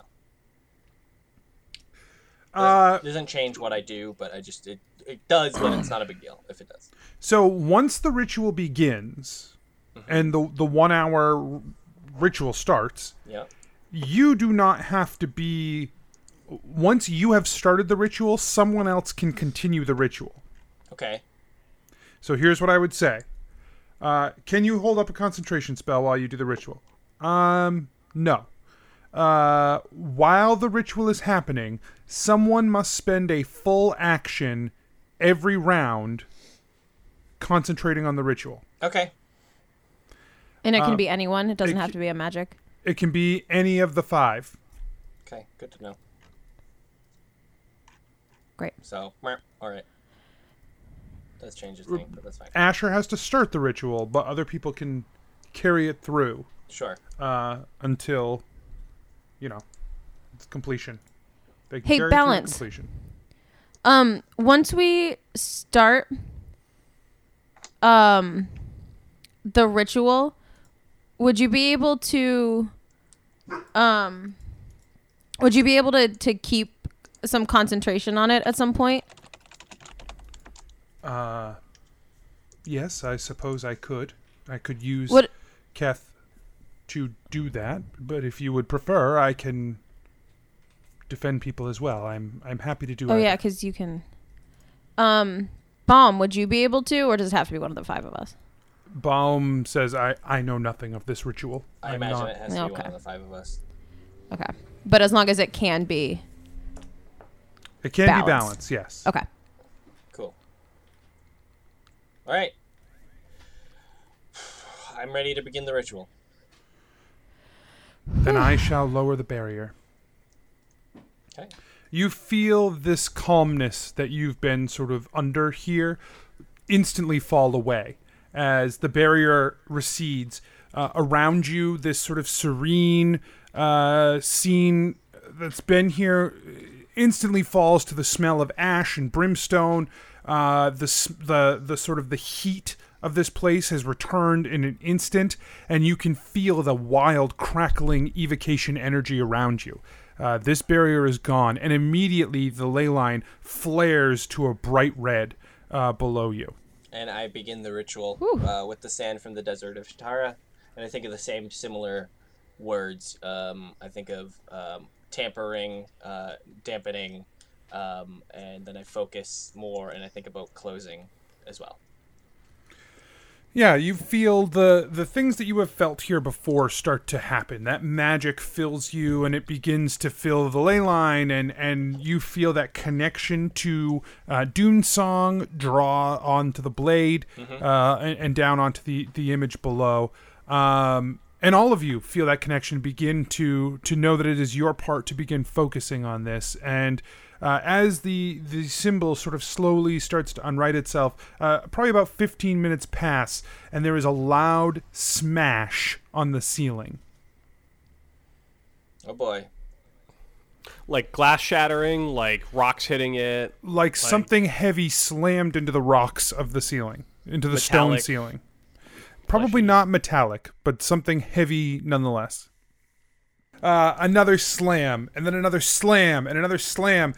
Uh, It doesn't change what I do, but I just it, it does, but it's not a big deal if it does. so once the ritual begins and the the one hour ritual starts, Yeah. you do not have to be. Once you have started the ritual, someone else can continue the ritual. Okay. So here's what I would say. Uh, can you hold up a concentration spell while you do the ritual? Um, no. Uh, while the ritual is happening, someone must spend a full action every round concentrating on the ritual. Okay. And it can Uh, be anyone. It doesn't it have c- to be a magic. It can be any of the five. Okay. Good to know. Great. So, all right. Does change the thing, but that's fine. Asher has to start the ritual, but other people can carry it through Sure. uh, until, you know, its completion. They can Hey, carry it through Balance. completion. Um, once we start, um, the ritual, would you be able to, um, would you be able to to keep some concentration on it at some point? Uh, yes, I suppose I could. I could use What- Keth to do that, but if you would prefer, I can defend people as well. I'm I'm happy to do. Oh either. yeah, because you can. Um, Baum, Would you be able to, or does it have to be one of the five of us? Baum says I I know nothing of this ritual. I I'm imagine not- it has to be one Okay. of the five of us. Okay, but as long as it can be. It can be balanced. Yes. Okay. All right. I'm ready to begin the ritual. Then I shall lower the barrier. Okay. you feel this calmness that you've been sort of under here instantly fall away as the barrier recedes. Uh, around you, this sort of serene uh, scene that's been here instantly falls to the smell of ash and brimstone. Uh, the the the sort of the heat of this place has returned in an instant, and you can feel the wild crackling evocation energy around you. Uh, this barrier is gone, and immediately the ley line flares to a bright red uh, below you. and I begin the ritual uh, with the sand from the desert of Shatara, and I think of the same similar words. Um, I think of um, tampering, uh, dampening, um, and then I focus more, and I think about closing as well. Yeah, you feel the the things that you have felt here before start to happen. That magic fills you, and it begins to fill the ley line, and and you feel that connection to uh, Dune Song draw onto the blade, uh, and, and down onto the the image below. Um, and all of you feel that connection begin to to know that it is your part to begin focusing on this and uh, as the the symbol sort of slowly starts to unwrite itself uh, probably about 15 minutes pass and there is a loud smash on the ceiling Oh boy. Like glass shattering, like rocks hitting it. like, something heavy slammed into the rocks of the ceiling into the stone ceiling probably not metallic but something heavy nonetheless uh, another slam and then another slam and another slam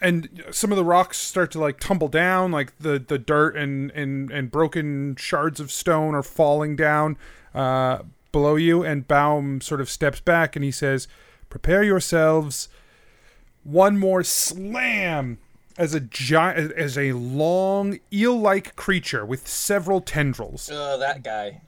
and some of the rocks start to like tumble down like the the dirt and and and broken shards of stone are falling down uh, below you and baum sort of steps back and he says prepare yourselves one more slam as a giant as a long eel-like creature with several tendrils that guy.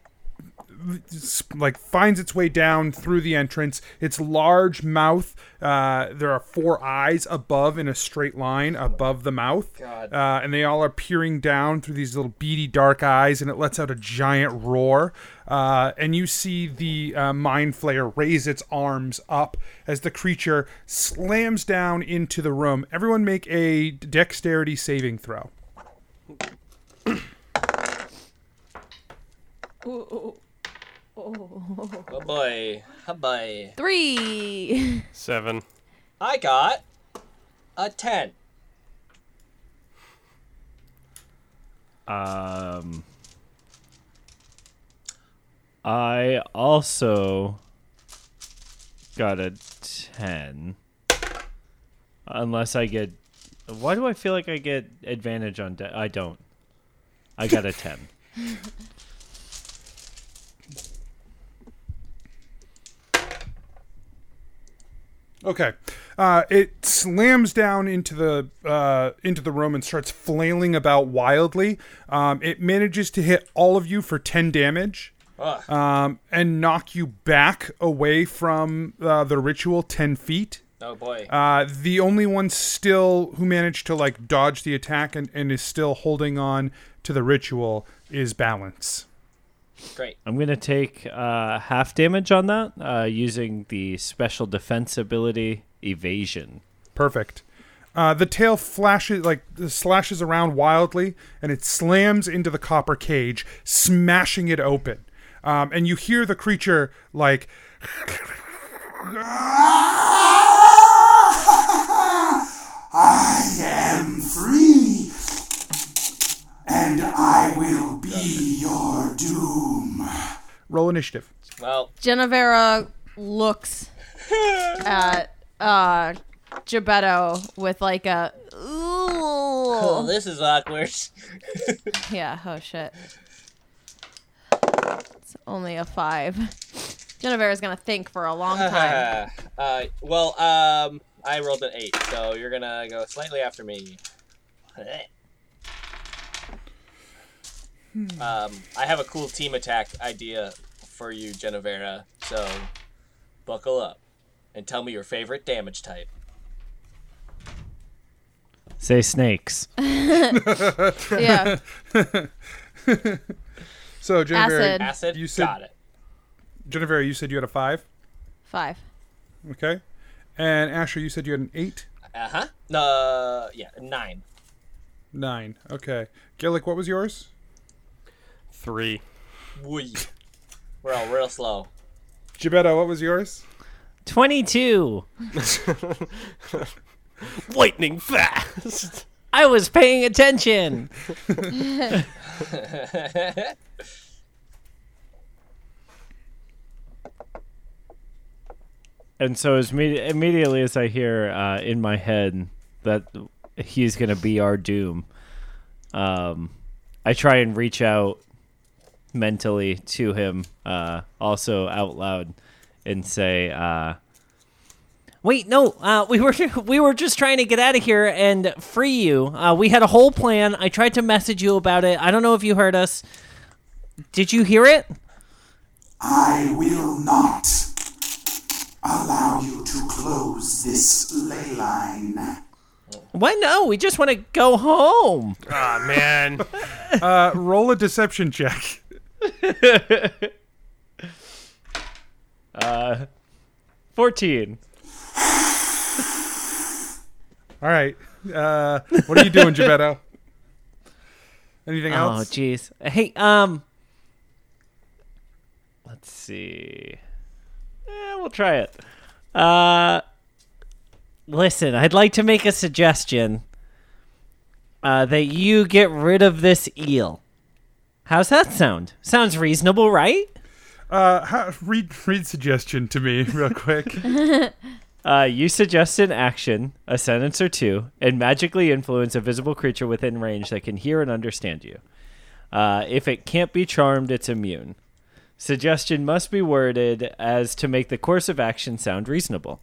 S- like finds its way down through the entrance. Its large mouth. Uh, there are four eyes above in a straight line above the mouth, God. uh, and they all are peering down through these little beady dark eyes, and it lets out a giant roar. Uh, and you see the uh, mind flayer raise its arms up as the creature slams down into the room. Everyone make a dexterity saving throw. Oh boy. Oh boy. Three. Seven. I got a 10. Um, I also got a 10. Unless I get. Why do I feel like I get advantage on. De- I don't. I got a 10. Okay. Uh, it slams down into the uh, into the room and starts flailing about wildly. Um, it manages to hit all of you for ten damage, um, and knock you back away from uh, the ritual ten feet. Oh boy. Uh, the only one still who managed to like dodge the attack and, and is still holding on to the ritual is balance. Great. I'm going to take uh, half damage on that uh, using the special defense ability evasion. Perfect. Uh, the tail flashes like slashes around wildly, and it slams into the copper cage, smashing it open. Um, and you hear the creature like I am free, and I will be your doom. roll initiative. Well, Genevera looks at uh Gebetto with like a oh, ooh. this is awkward. Yeah, oh shit. It's only a five. Genevera's gonna think for a long time. uh, well, um, I rolled an 8, so you're gonna go slightly after me. Um, I have a cool team attack idea for you, Genevera. So, buckle up and tell me your favorite damage type. Say snakes. yeah. So Jennifer, Acid. Acid. You said- got it. Jennifer, you said you had a five. Five. Okay. And Asher, you said you had an eight. Uh huh. Uh, yeah, nine. Nine. Okay. Gillick, what was yours? Three. Wee. We're all real slow. Gebetto, what was yours? 22. Lightning fast. I was paying attention. And so as me- immediately as I hear uh, in my head that he's going to be our doom, um, I try and reach out mentally to him, uh, also out loud, and say, uh, "Wait, no, uh, we were we were just trying to get out of here and free you. Uh, we had a whole plan. I tried to message you about it. I don't know if you heard us. Did you hear it? I will not allow you to close this ley line. Why no? We just want to go home." Ah man. Uh, roll a deception check. Uh, fourteen. All right. Uh, what are you doing, Gebetto? Anything else? Oh, else? jeez. Hey, um, let's see. Eh, we'll try it. Uh, listen, I'd like to make a suggestion. Uh, that you get rid of this eel. How's that sound? Sounds reasonable, right? Uh, how, read read suggestion to me real quick. Uh, you suggest an action, a sentence or two, and magically influence a visible creature within range that can hear and understand you. Uh, if it can't be charmed, it's immune. Suggestion must be worded as to make the course of action sound reasonable.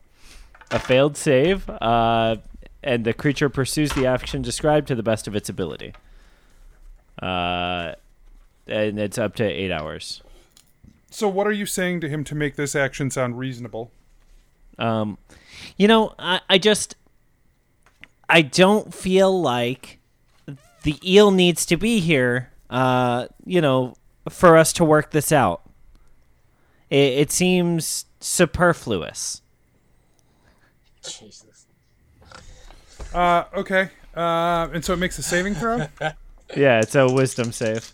A failed save, uh, and the creature pursues the action described to the best of its ability. Uh, and it's up to eight hours. so, what are you saying to him to make this action sound reasonable? Um, you know, I, I just I don't feel like the eel needs to be here. Uh, you know, for us to work this out. It, it seems superfluous. Jesus. Uh, okay. Uh, and so it makes a saving throw. Yeah, it's a wisdom save.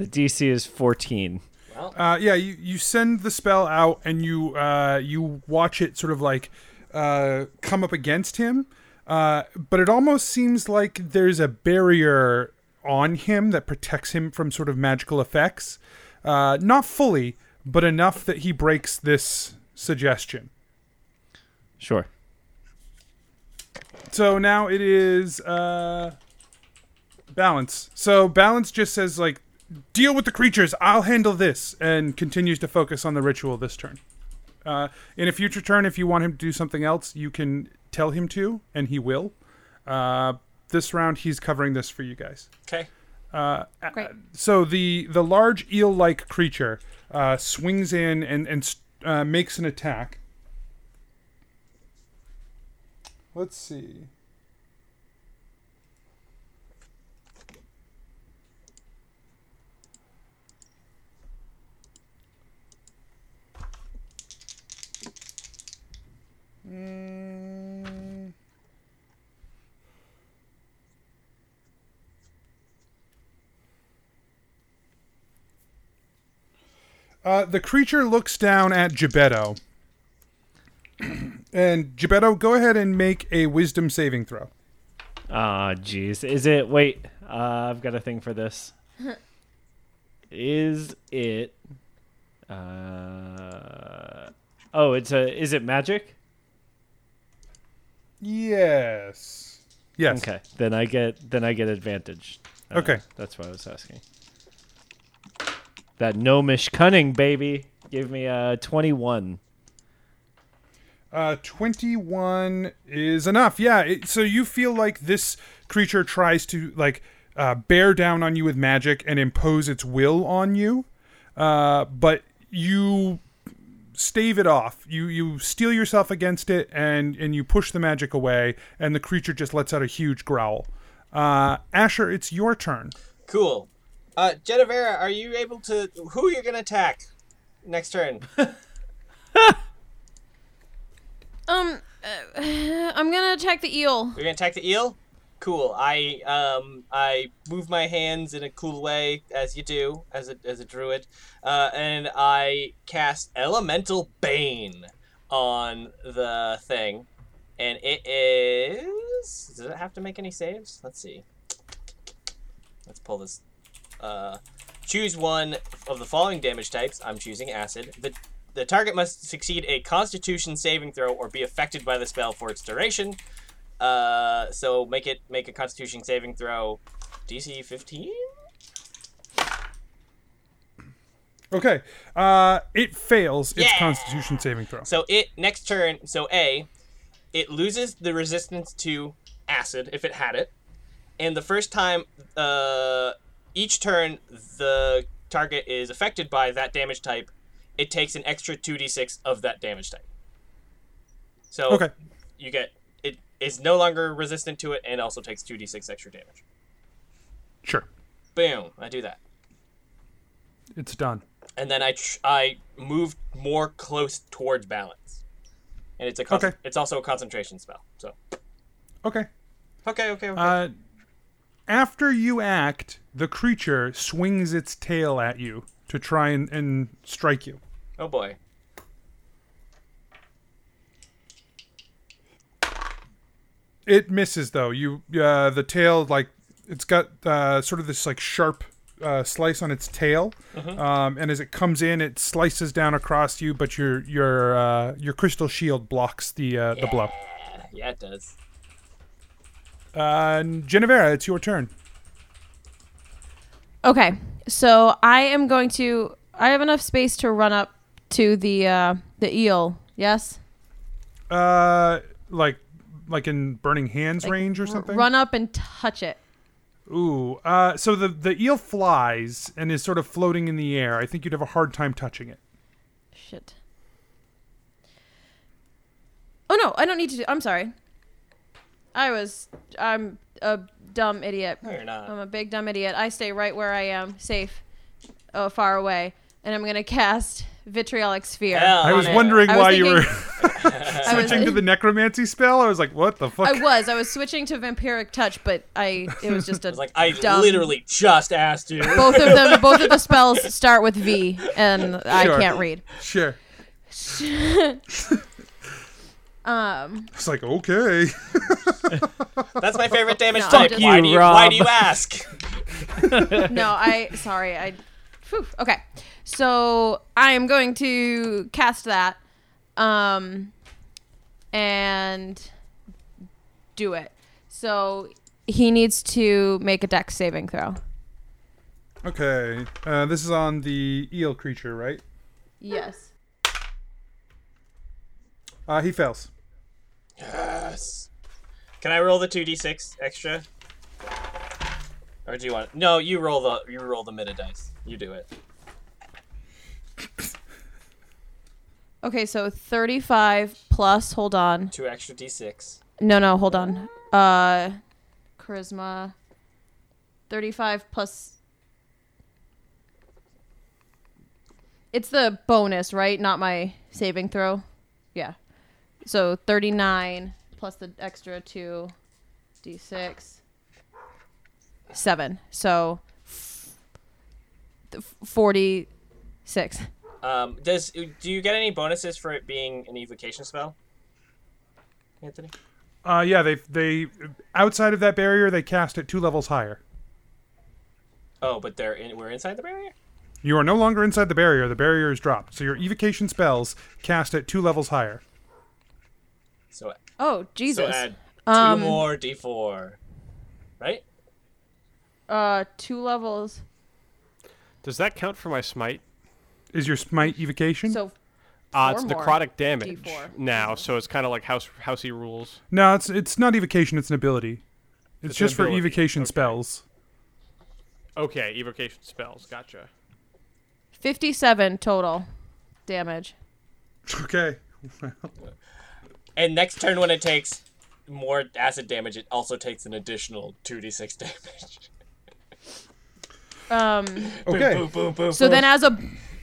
The DC is fourteen. Uh, yeah, you, you send the spell out and you uh, you watch it sort of like uh, come up against him, uh, but it almost seems like there's a barrier on him that protects him from sort of magical effects. Uh, not fully, but enough that he breaks this suggestion. Sure. So now it is uh, balance. So balance just says like, deal with the creatures. I'll handle this, and continues to focus on the ritual this turn. Uh, in a future turn, if you want him to do something else, you can tell him to, and he will. Uh, this round, he's covering this for you guys. Okay. Uh, Great. so the the large eel-like creature uh, swings in and and uh, makes an attack. Let's see. Mm. Uh, the creature looks down at Gebetto. and Gebetto, go ahead and make a wisdom saving throw. Ah, jeez. Is it? Wait. Uh, I've got a thing for this. is it? Uh, oh, it's a. Is it magic? Yes. Yes. Okay. Then I get. Then I get advantage. Uh, Okay. That's what I was asking. That gnomish cunning, baby. Give me a twenty-one. Uh, 21 is enough. Yeah. It, so you feel like this creature tries to, like, uh, bear down on you with magic and impose its will on you. Uh, but you stave it off. You you steel yourself against it, and and you push the magic away, and the creature just lets out a huge growl. Uh, Asher, it's your turn. Cool. Uh, Genevera, are you able to? Who are you gonna attack next turn? um, uh, I'm gonna attack the eel. You're gonna attack the eel. Cool. I um I move my hands in a cool way as you do as a as a druid, uh, and I cast Elemental Bane on the thing, and it is. Does it have to make any saves? Let's see. Let's pull this. Uh, choose one of the following damage types. I'm choosing acid. The the target must succeed a Constitution saving throw or be affected by the spell for its duration. Uh, so make it make a Constitution saving throw. DC 15. Okay. Uh, it fails its Yeah! Constitution saving throw. So it next turn. So A, it loses the resistance to acid if it had it, and the first time, uh, each turn the target is affected by that damage type, it takes an extra two d six of that damage type. So Okay. you get is no longer resistant to it and also takes two d six extra damage. Sure. Boom! I do that. It's done. and then I tr- I move more close towards balance, and it's a con- Okay. it's also a concentration spell. So Okay. okay, okay, okay. Uh, after you act, the creature swings its tail at you to try and, and strike you. oh boy, It misses though. You uh, the tail like it's got uh, sort of this like sharp uh, slice on its tail, um, and as it comes in, it slices down across you. But your your uh, your crystal shield blocks the uh, the blow. yeah, it does. Uh, Genevera, it's your turn. Okay, so I am going to. I have enough space to run up to the uh, the eel. Yes, Uh, like like in Burning Hands range or something. run up and touch it. Ooh. Uh, so the the eel flies and is sort of floating in the air. I think you'd have a hard time touching it. Shit. Oh no, I don't need to. do I'm sorry. I was. I'm a dumb idiot. No, you're not. I'm a big dumb idiot. I stay right where I am, safe, uh, far away, and I'm gonna cast vitriolic sphere. Hell I was yeah. wondering I was why you were thinking- I was- switching to the necromancy spell. I was like, what the fuck? I was. I was switching to vampiric touch, but I. It was just a. It's like I dumb- literally just asked you. Both of them. Both of the spells start with V, and I can't read. Sure. Um. It's like okay. That's my favorite damage No, type. just- why you, do you Why do you ask? no, I sorry. I phew, okay. So I am going to cast that um and do it. So he needs to make a dex saving throw. okay. Uh, this is on the eel creature, right? Yes. Uh, he fails. Yes. Can I roll the two d six extra? Or do you want? No, you roll the you roll the meta dice. You do it. Okay, so 35 plus, hold on. Two extra d6. No, no, hold on. Uh charisma 35 plus It's the bonus, right? Not my saving throw. Yeah. So 39 plus the extra 2 d6 7. So 40 Six. Um, does do you get any bonuses for it being an evocation spell, Anthony? Uh, yeah, they they outside of that barrier, they cast it two levels higher. Oh, but they're in, we're inside the barrier. You are no longer inside the barrier. The barrier is dropped, so your evocation spells cast at two levels higher. So oh Jesus! So add two um, more d4, right? Uh, two levels. Does that count for my smite? Is your smite evocation? So Uh, it's more necrotic damage D4. now, so it's kind of like house housey rules. no, it's it's not evocation. It's an ability. It's, It's an just for evocation okay. spells. Okay, evocation spells. Gotcha. 57 total damage. Okay. And next turn when it takes more acid damage, it also takes an additional two d six damage. Um Okay. boom, boom, boom. so then as a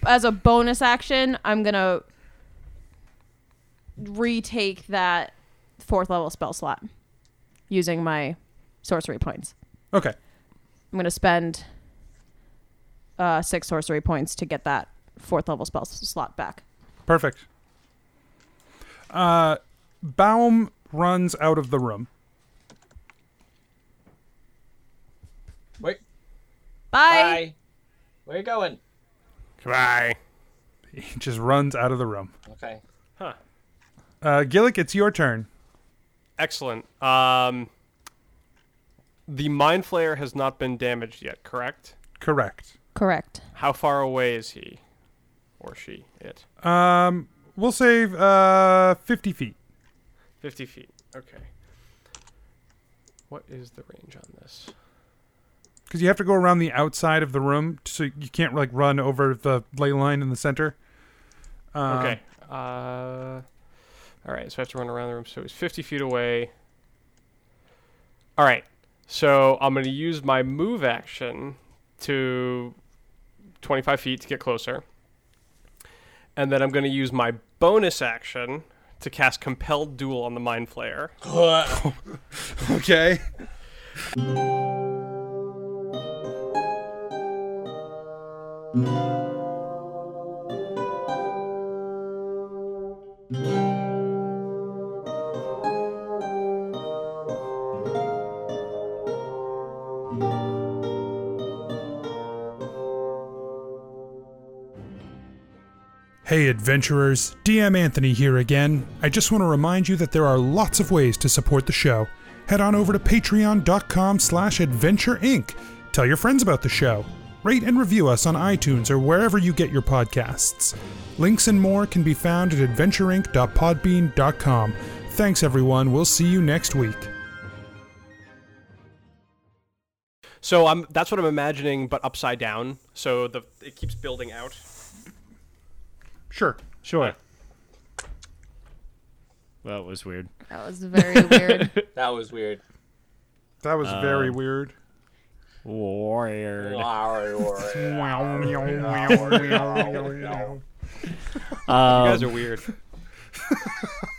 as a bonus action, I'm going to retake that fourth level spell slot using my sorcery points. Okay. I'm gonna spend uh, six sorcery points to get that fourth level spell slot back. Perfect. Uh, Baum runs out of the room. Wait. Bye. Bye. Where you going? Goodbye. He just runs out of the room. Okay. Huh. Uh, Gillick, it's your turn. Excellent. Um, the mind flayer has not been damaged yet, correct? Correct. Correct. How far away is he, or she? It. Um, we'll save uh 50 feet. Fifty feet. Okay. What is the range on this? Because you have to go around the outside of the room, so you can't like run over the ley line in the center. Um, Okay. Uh, all right. So I have to run around the room. So he's 50 feet away. All right. So I'm going to use my move action to 25 feet to get closer. And then I'm going to use my bonus action to cast Compelled Duel on the Mind Flayer. Okay. Hey adventurers, DM Anthony here again. I just want to remind you that there are lots of ways to support the show. Head on over to patreon.com slash adventure inc. Tell your friends about the show. Rate and review us on iTunes or wherever you get your podcasts. Links and more can be found at adventureinc.podbean.com. Thanks everyone, we'll see you next week. So I'm that's what I'm imagining, but upside down. So the it keeps building out. Sure. Sure. That was weird. That was very weird. That was weird. That was very um, weird. Weird. You Um, guys are weird.